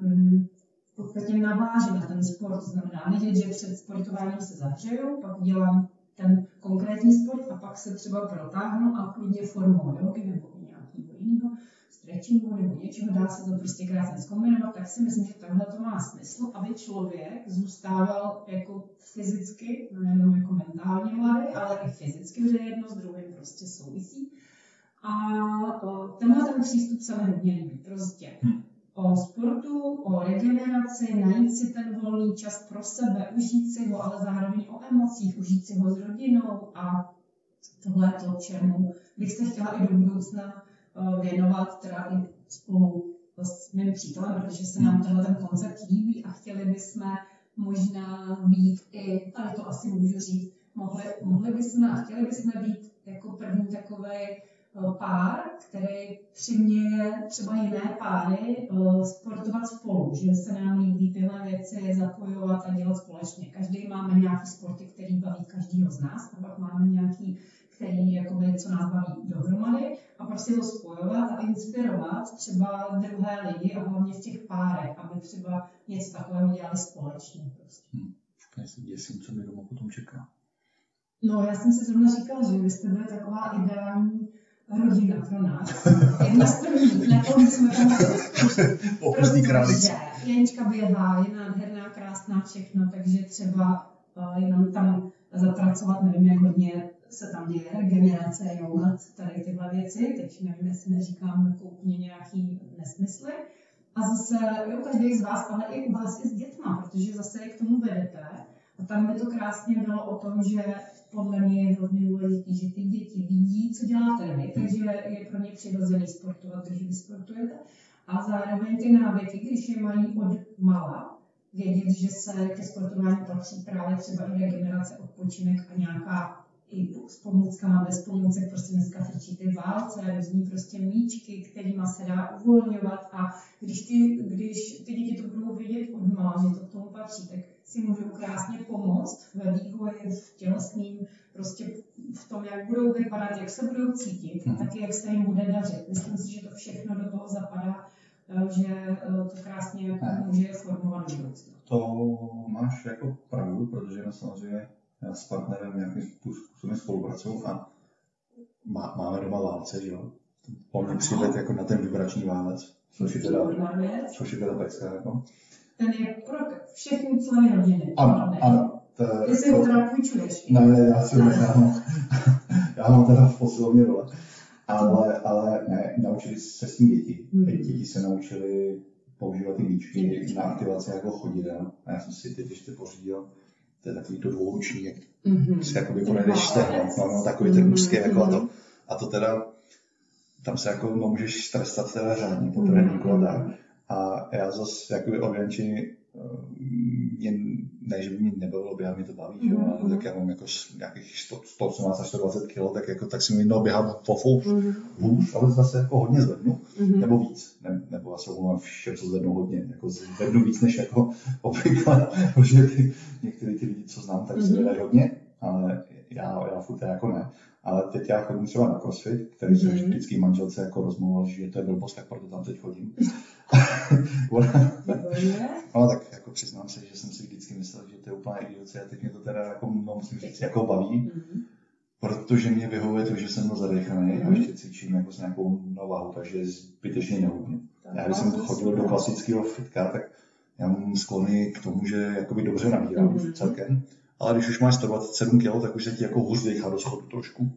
mm, v podstatě naváže na ten sport. To znamená nedět, že před sportováním se zahřeju, pak dělám ten konkrétní sport a pak se třeba protáhnu a klidně formou jogy nebo nějakého jiného stretchingu nebo něčeho, dá se to prostě krásně zkombinovat, tak si myslím, že takhle to má smysl, aby člověk zůstával jako fyzicky, nejenom jako mentálně mladý, ale i fyzicky, protože jedno s druhým prostě souvisí. A tenhle ten přístup se mi hodně líbí. Prostě o sportu, o regeneraci, najít si ten volný čas pro sebe, užít si ho, ale zároveň o emocích, užít si ho s rodinou a tohle to, čemu bych se chtěla i do budoucna eh, věnovat, teda i spolu s mým přítelem, protože se nám tenhle ten koncept líbí a chtěli bychom možná být i, ale to asi můžu říct, mohli, mohli bychom a chtěli bychom být jako první takový Eh, pár, který přiměje třeba jiné páry eh, sportovat spolu, že se nám líbí tyhle věci zapojovat a dělat společně. Každý máme nějaký sporty, který baví každýho z nás, a pak máme nějaký, který jakoby, co nás baví dohromady a prostě ho spojovat a inspirovat třeba druhé lidi a hlavně v těch párech, aby třeba něco takového dělali společně. Prostě. Hmm. Já se děsím, co mi doma potom čeká. No, já jsem si zrovna říkala, že byste byli taková ideální rodina pro nás. Jedna z prvních, na tom jsme tam Opustí králice. Jenička běhá, je nádherná, krásná, všechno, takže třeba uh, jenom tam zapracovat, nevím, jak hodně se tam děje regenerace, jogat, tady tyhle věci, teď nevím, jestli neříkám jako úplně nějaký nesmysly. A zase, jo, každý z vás, ale i u vás i s dětma, protože zase je k tomu vedete. A tam by to krásně bylo o tom, že podle mě je hodně důležité, že ty děti vidí, co děláte vy, takže je pro ně přirozený sportovat, když vy sportujete. A zároveň ty návyky, když je mají od mala, vědět, že se ke sportování patří právě třeba i regenerace, odpočinek a nějaká i s pomůckama, bez pomůcek, prostě dneska frčí ty válce, různý prostě míčky, kterými se dá uvolňovat a když ty, když ty děti to budou vědět od mala, že to k tomu patří, tak si můžou krásně pomoct ve vývoji, v tělesným, prostě v tom, jak budou vypadat, jak se budou cítit, hmm. taky jak se jim bude dařit. Myslím si, že to všechno do toho zapadá, eh, že eh, to krásně jako může formovat budoucnost. To máš jako pravdu, protože no samozřejmě já s partnerem nějakým způsobem spolupracuju a má, máme doma válce, že jo? On mě přijde jako na ten vibrační válec, což je teda, což je teda pecka, jako ten je pro všechny členy rodiny. Ano, ano. To, Jestli ho teda půjčuješ. Ne, ne, já si ho nechám. já mám teda v posilovně dole. Ale, ale ne, naučili se s tím děti. Mhm. Děti se naučili používat ty míčky na aktivaci jako chodidel. A já jsem si teď ještě pořídil, to je takový to dvouruční, jak Mhm. si jakoby pojedeš stehno, no, no, takový ten Mhm, úzký jako a mhm. to. A to teda, tam se jako no, můžeš trestat teda řádně po Mhm, tréninku a mhm. tak. A já zase jakoby Janči, eh, mě, ne, že by mě nebavilo běhat, mě to baví, že jo, Mhm, ale mhm. tak já mám jako nějakých 100, 118 až 120 kg, tak, jako, tak si mi jednou běhat po fou Mhm. hůř, ale zase jako hodně zvednu, Mhm. nebo víc, ne, nebo já se omlouvám všem, co zvednu hodně, jako zvednu víc než jako obvykle, protože ty, některý ty lidi, co znám, tak Mhm. si vedají hodně, ale já, já furt jako ne. Ale teď já chodím třeba na crossfit, který jsem Mhm. vždycky manželce jako rozmluvil, že to je blbost, tak proto tam teď chodím. No tak jako přiznám se, že jsem si vždycky myslel, že to je úplná idiocie a teď mě to teda jako, no, musím říct, jako baví, Mhm. protože mě vyhovuje to, že jsem byl zadechaný a Mhm. ještě cvičím jako s nějakou novahu, takže je zbytečně nehubně. Tak Já když jsem to chodil do klasického fitka, tak já mám sklony k tomu, že jakoby dobře nabírám Mhm. celkem. Ale když už máš 127 kg, tak už se ti jako hůř dechá do schodu trošku.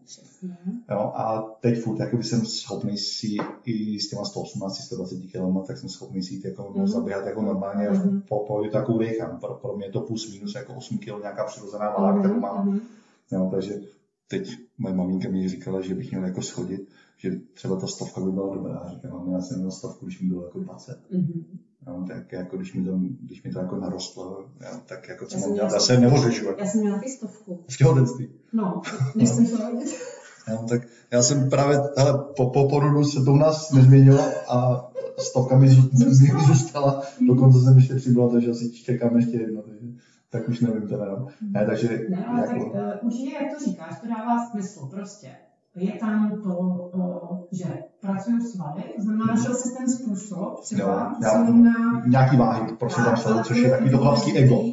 Jo, a teď furt jakoby jsem schopný si i s těma 118, 120 kg, tak jsem schopný si jít jako Mhm. mm. zaběhat jako normálně Mhm. po, po takovou dechám. Pro, pro, mě je to plus minus jako 8 kg nějaká přirozená váha, kterou mám. Mhm. Jo, takže teď moje maminka mi říkala, že bych měl jako schodit, že třeba ta stovka by byla dobrá. Říkám, já jsem měl stovku, když mi bylo jako 20. Mhm. Jo, tak jako když mi to, když mi to jako narostlo, jo, tak jako co Já mám dělat, měla já se neořežu jako Já jsem měla taky stovku. v těhotenství. No, než jsem rodit. Jo, tak já jsem právě, hele, po, po porodu se to u nás nezměnilo a stovka mi, zů- mi zůstala, dokonce jsem ještě přibyla, takže asi čekám ještě jedno, takže tak už nevím teda, no. Ne, takže Ne, ale tak jako, uh, určitě, jak to říkáš, to dává smysl prostě. Je tam to, že pracuju svaly, to znamená, našel jsi ten způsob, třeba Mhm. Jo, na... nějaký váhy, prosím tam jsou, což je takový to ego,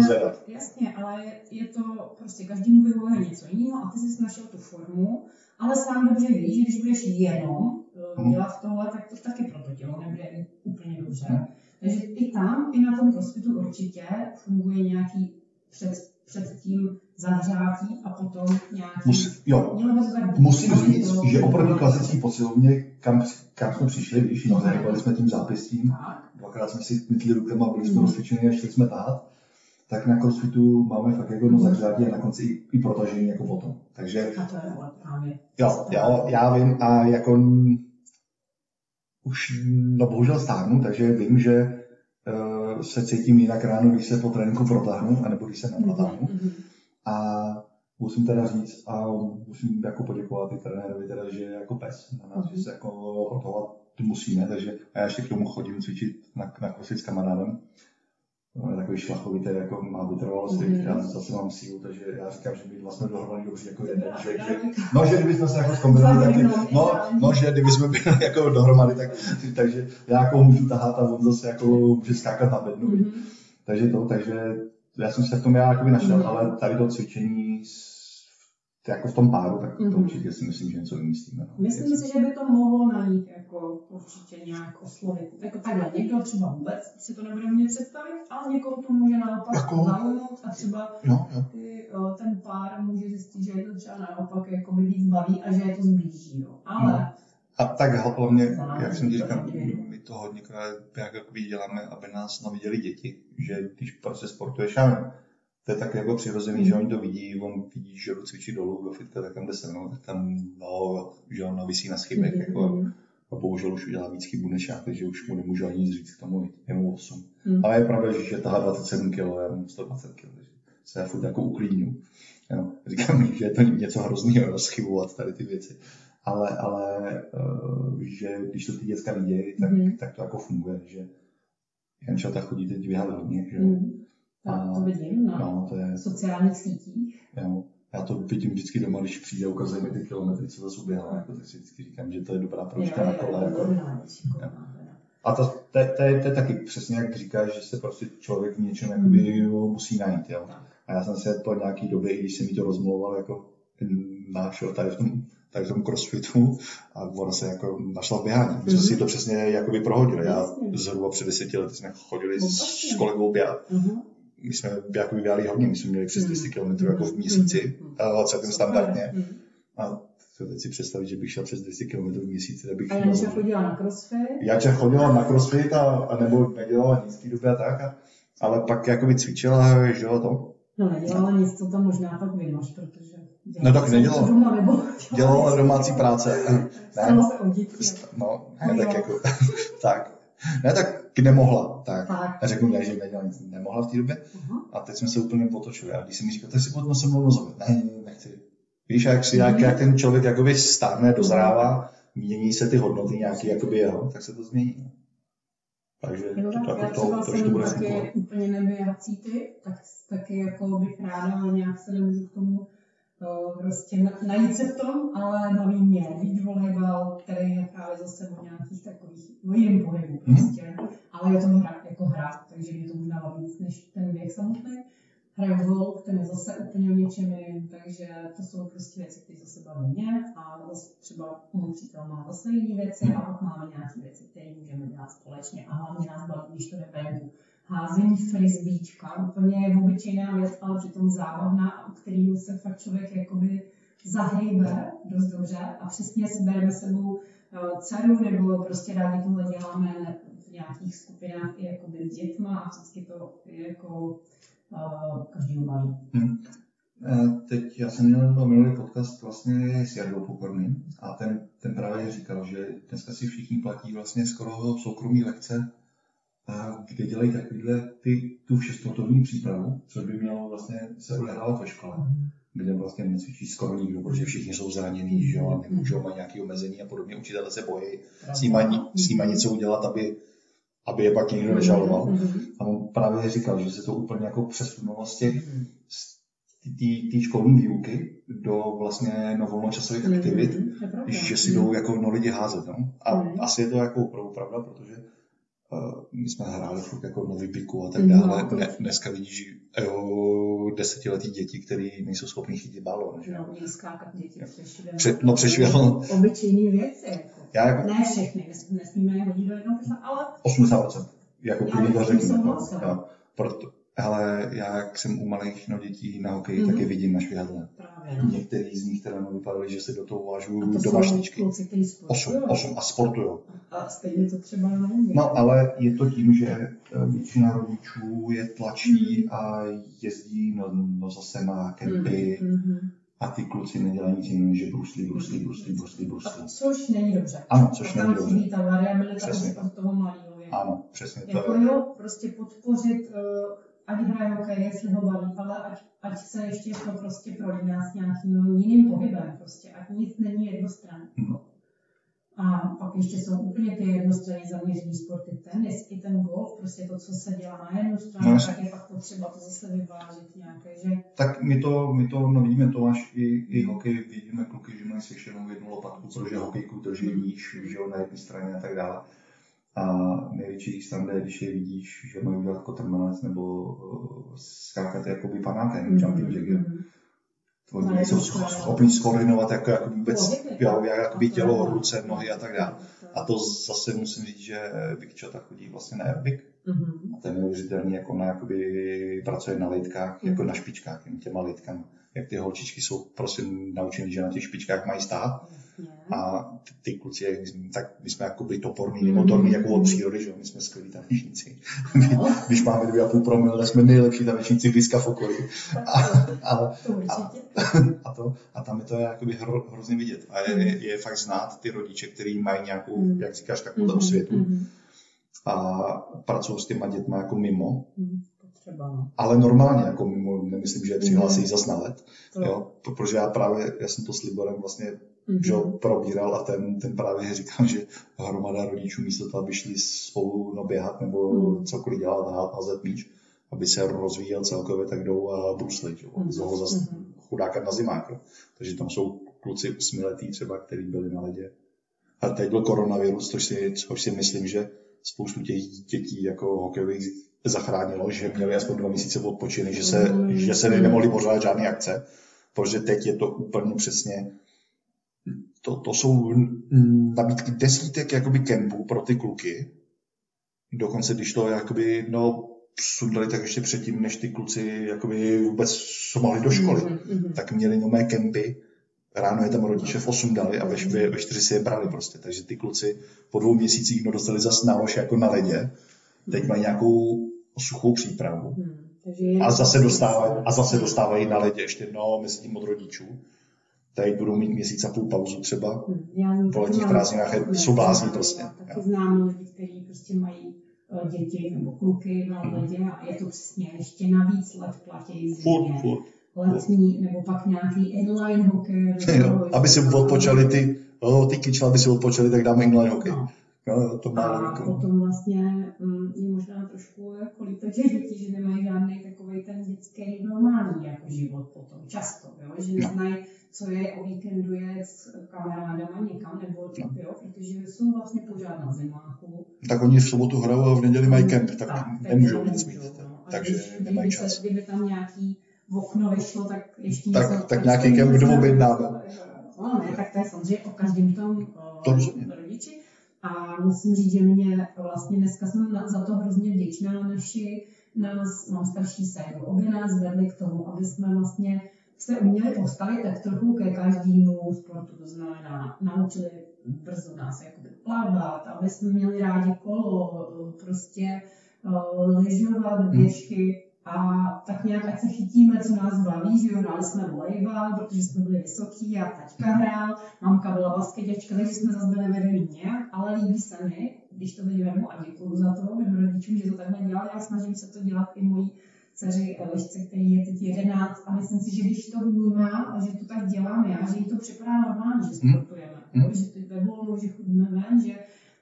zvedat. Jasně, ale je, to prostě každému vyhovuje něco jiného a ty jsi našel tu formu, ale sám dobře víš, že když budeš jenom uh, Mhm. dělat tohle, tak to taky pro to tělo nebude úplně dobře. Mhm. Takže i tam, i na tom crossfitu určitě funguje nějaký před, před tím zahřátí a potom nějaký... Mus, jo. Musím říct, to- že oproti klasické posilovně, kam, kam jsme přišli, když jsme zahybali jsme tím zápěstím, dvakrát jsme si mytli rukama, byli jsme Mhm. rozcvičeni a šli jsme tahat, tak na crossfitu máme fakt jako no zahřátí a na konci i, i protažení jako potom. Takže A to je právě. jo, já, já vím a jako už no bohužel stárnu, takže vím, že uh, se cítím jinak ráno, když se po tréninku protáhnu, anebo když se neprotáhnu. Mhm. A musím teda říct a musím jako poděkovat i trenérovi, teda, že je jako pes na nás, že se jako protahovat musíme, takže a já ještě k tomu chodím cvičit na, na crossfit s kamarádem. On je takový šlachovitý, jako má vytrvalost, Mhm. já zase mám sílu, takže já říkám, že my vlastně dohromady dobří jako jeden, že, že, no, že kdybychom se jako zkombinovali, tak, no, no, že kdybychom byli jako dohromady, tak, takže já jako můžu tahat a on zase jako může skákat na bednu, Mhm. takže to, takže já jsem se v tom já jakoby našel, Mhm. ale tady to cvičení s- jako v tom páru, tak to Mhm. určitě si myslím, že něco vymyslíme. No. Myslím si, že by to mohlo na nich jako určitě nějak oslovit. Jako takhle, někdo třeba vůbec si to nebude umět představit, ale někoho to může naopak Jako- zaujmout a třeba Jo, jo. ty, o, ten pár může zjistit, že je to třeba naopak jako by víc baví a že je to zblíží. Jo. Ale A tak hlavně, jak jsem ti říkal, my to hodněkrát jak děláme, aby nás no, viděli děti, že když prostě sportuješ, já nevím, to je tak jako přirozený, Mhm. že oni to vidí, on vidí, že jdu cvičit dolů do fitka, tak tam jde se mnou, tak tam, no, že on navisí na schybek, Mhm, jako, mhm. a bohužel už udělá víc chybu než já, takže už mu nemůžu ani nic říct k tomu, je mu 8. Mhm. Ale je pravda, že že tahá 27 kg, já mám 120 kg, takže se já furt jako uklidňu. Jo. Říkám, že je to něco hrozného rozchybovat tady ty věci. Ale, ale uh, že když to ty děcka vidějí, tak, Mhm. tak to jako funguje, že Jančata chodí teď běhat hodně, že. Mhm. Tak to vidím na No, to je, sociálních sítích. jo. Já to vidím vždycky doma, když přijde, ukazuje mi ty kilometry, co zase uběhla, jako, tak si vždycky říkám, že to je dobrá pročka na kole. Jako. A to, to, je- to, je, to je taky přesně jak říkáš, že se prostě člověk v něčem jakoby, jo, musí najít. Jo. A já jsem se po nějaký době, i když jsem mi to rozmlouval, jako našel tady v tom, tady v tom crossfitu a ona se jako našla v běhání. My jsme Mhm. si to přesně jakoby prohodili. Já zhruba před deseti lety jsme chodili No, s, s kolegou běhat. Mhm. My jsme jakoby běhali hodně, my jsme měli přes Mhm. 200 km jako v měsíci, Mhm. a celkem standardně. Mhm. A Co teď si představit, že bych šel přes 200 km v měsíci, abych... A Janča chodila na crossfit? Janča chodila na crossfit a, a nebo nedělala nic v té době a tak, a, ale pak jakoby cvičila, že jo, to. No nedělala nic, to tam možná pak vynož, protože... No tak nedělala. Doma, nebo Dělala domácí práce. Děti. No, ne, tak jako, tak. Ne, tak nemohla, tak. Tak. A řeknu ne, že nedělala nic, nemohla v té době. Aha. A teď jsme se úplně potočili. A když si mi říkal, tak si potom se mnou rozhodl. Ne, ne, nechci. Víš, jak, si, jak, jak ten člověk jakoby stárne, dozrává, mění se ty hodnoty nějaký jakoby jeho, tak se to změní. Takže Jo, to, tak, jako třeba to, to, to, jsem bude fungovat. úplně neběhací typ, tak taky jako bych ráda, ale nějak se nemůžu k tomu prostě na, najít se v tom, ale baví mě beach volejbal, který je právě zase o nějakých takových, o jiném pohybu Mhm. prostě, ale je to hra, jako hra, takže mě to možná baví víc než ten běh samotný. Hraju golf, ten je zase úplně o něčem jiným, takže to jsou prostě věci, které zase baví mě a zase třeba můj přítel má zase jiné věci a pak máme nějaké věci, které můžeme dělat společně a hlavně nás baví, když to jde venku. Házení frisbíčka, úplně obyčejná věc, ale přitom zábavná, u kterého se fakt člověk jakoby zahejbe dost dobře. A přesně si bereme sebou eh, dceru nebo prostě rádi tohle děláme v nějakých skupinách i jakoby s dětma a vždycky to je jako uh, každý baví. Eh, Teď já jsem měl minulý podcast vlastně s Jardou Pokorným a ten, ten právě říkal, že dneska si všichni platí vlastně skoro soukromí lekce, a kde dělají takovýhle ty, tu všesportovní přípravu, což by mělo vlastně se odehrávat ve škole, kde vlastně necvičí skoro nikdo, protože všichni jsou zranění, že jo, a nemůžou, mají nějaké omezení a podobně, učitelé se bojí s nima, s nima něco udělat, aby, aby je pak někdo nežaloval. A on právě říkal, že se to úplně jako přesunulo z těch té- školní výuky do vlastně no, volnočasových aktivit, že si jdou jako no, lidi házet. No? A Mhm. asi je to jako opravdu pravda, protože my jsme hráli furt jako nový biku a tak Mhm, dále. no, Ne, dneska vidíš jo, desetiletí děti, které nejsou schopní chytit balón. Že? No, měli skákat děti přešivě. Pře- no, přešivě, no. Obyčejný věci. Jako. Já jako Ne všechny, nes- nesmíme je hodit do jednoho ale 80%. Jako Já to řeknu. souhlasila. Jo. Proto, ale já, jak jsem u malých no, dětí na hokeji, Mhm. tak je vidím na švihadle. právě. No. Některý z nich teda no, vypadaly, že se do toho A vážou to do sportují. Osm, osm a sportujou. A stejně to třeba není. No ale je to tím, že eh, většina rodičů je tlačí a jezdí no, no zase na kempy Mhm. a ty kluci nedělají nic jiného, že bruslí, bruslí, bruslí, bruslí, bruslí. A Což není dobře. Ano, což A není tam dobře. ta variabilita Přesně tak. od toho věku. Ano, přesně to Jako je. jo, prostě podpořit, uh, ať hraje hokej, jestli ho baví, ale ať, ať se ještě to prostě prolíná s nějakým jiným pohybem, prostě, ať nic není jednostranný. Mhm. A pak ještě jsou úplně ty jednostranně zaměřený sporty, tenis, i ten golf, prostě to, co se dělá na jednu No, stranu, jasně. tak je pak potřeba to zase vyvážit nějaké, že Tak my to, my to no vidíme, Tomáš, i, i hokej, vidíme kluky, že mají svěšenou jednu lopatku, protože hokejku drží níž, že jo, na jedné straně a tak dále. A největší sranda je, když je vidíš, že mají udělat kotrmanec nebo uh, skákat jakoby panákem, jumping jack, jo. Mhm. Oni Na nejsou stranu. schopni skoordinovat jako, jako vůbec, jo, jak jakoby to tělo, ruce, nohy a tak dále. A to zase musím říct, že Vic Chota chodí vlastně na aerobic, Mhm. a ten je neuvěřitelný, jako na, jakoby, pracuje na lejtkách, jako na špičkách, jen těma lejtkama. Jak ty holčičky jsou prostě naučeny, že na těch špičkách mají stát. Jasně. A ty, ty kluci, jak my jsme- tak my jsme jakoby toporní, Mhm. motorní, jako od přírody, že jo, my jsme skvělí tanečníci. No, Když máme dvě a půl promile, jsme nejlepší tanečníci blízka v okolí. A, to určitě. a, to, a tam je to jakoby hro, hrozně vidět. A je, je, je fakt znát ty rodiče, kteří mají nějakou, Mhm. jak říkáš, takovou Mhm, osvětu mhm, a pracují s těma dětma jako mimo. Potřeba, no. ale normálně jako mimo, nemyslím, že je přihlásí Mhm. zas na let, To- jo, protože já právě, já jsem to s Liborem vlastně Mhm. že ho probíral a ten, ten právě říkal, že hromada rodičů místo toho, aby šli spolu no, běhat nebo Mhm. cokoliv dělat, hrát, házet míč, aby se rozvíjel celkově, tak jdou a bruslit, že? Mhm. z toho zase Mhm. chudáka na zimák. jo. Takže tam jsou kluci osmiletí třeba, kteří byli na ledě. A teď byl koronavirus, což si, což si myslím, že spoustu těch dětí jako hokejových zachránilo, že měli aspoň dva měsíce odpočiny, že se, Mhm. že se nemohli pořádat žádné akce, protože teď je to úplně přesně to, to jsou nabídky desítek jakoby kempů pro ty kluky. Dokonce když to jakoby, no, sundali tak ještě předtím, než ty kluci jakoby vůbec se mohli do školy, Mhm, mhm. tak měli nové kempy ráno je tam rodiče v 8 dali a ve, ve, ve 4 si je brali prostě. Takže ty kluci po dvou měsících no, dostali zas nálož jako na ledě. Teď mají nějakou suchou přípravu. Hmm. A zase, dostávají, a zase dostávají na ledě ještě no, mezi tím od rodičů. Tady budou mít měsíc a půl pauzu třeba. Hmm. Po letních prázdninách jsou blázni prostě. Taky znám lidi, kteří prostě mají eh, děti nebo kluky na ledě a je to přesně ještě navíc let platí zimě. Letní, nebo pak nějaký inline hokej. Jo, aby si odpočali ty, oh, ty kyčle, aby si odpočali, tak dáme inline hokej. No. No, to má a logiku. potom vlastně mm, je možná trošku jako líto těch dětí, že nemají žádný takový ten dětský normální jako život potom, často, jo? že no. Co je o víkendu je s kamarádama někam, nebo no. jo, protože jsou vlastně pořád na zimáku. Tak oni v sobotu hrajou a v neděli mají kemp, tak, tak nemůžou nic mít. No. Takže když, nemají čas. Se, kdyby tam nějaký okno vyšlo, tak ještě tak, něco... Tak nějaký kemp kdo objednáme. No ne, tak to je samozřejmě o každém tom to rodiči. A musím říct, že mě vlastně dneska jsem za to hrozně vděčná na naši, nás, mám starší séru. Obě nás vedli k tomu, aby jsme vlastně se uměli postavit tak trochu ke každému sportu, to znamená naučili brzo nás jakoby plavat, aby jsme měli rádi kolo, prostě uh, lyžovat, běžky, a tak nějak, ať se chytíme, co nás baví, že jo, hráli jsme volejbal, protože jsme byli vysoký a taťka hrál, mamka byla basketečka, takže jsme zase byli vedení nějak, ale líbí se mi, když to teď vemu a děkuju za to mým rodičům, že to takhle dělali a snažím se to dělat i mojí dceři Elišce, který je teď 11 a myslím si, že když to vnímá a že to tak dělám já, že jí to připadá normálně, že sportujeme, hmm. že to ve volnu, že chodíme ven, že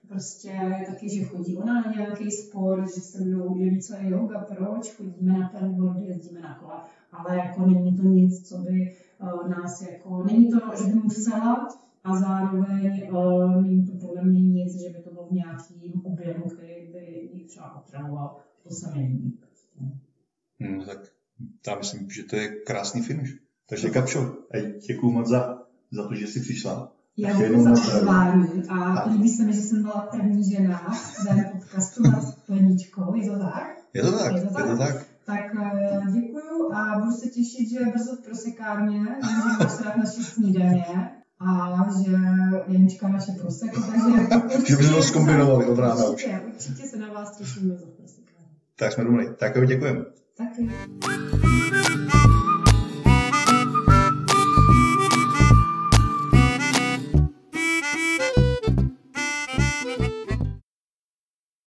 prostě taky, že chodí ona na nějaký sport, že se mnou neví, co je yoga, proč, chodíme na penboardy, jezdíme na kola, ale jako není to nic, co by uh, nás jako, není to, že by musela a zároveň uh, není to podle mě nic, že by to bylo v nějakým objemu, který by ji třeba otravoval, to se mi líbí. Hmm, tak já myslím, že to je krásný finish. Takže Kapšo, děkuji moc za, za to, že jsi přišla. Já děkuji za pozvání a, a líbí se mi, že jsem byla první žena v podcastu na skleničkou. Je to tak? Je to tak, je to tak. Je to tak. Tak eh, děkuju a budu se těšit, že brzo v prosekárně, že budu se naše snídaně a že Jenička naše proseko, takže... že bychom to zkombinovali od rána určitě, Určitě se na vás těším brzo v prosekárně. Tak jsme domluvili. Tak jo, děkujeme. Taky.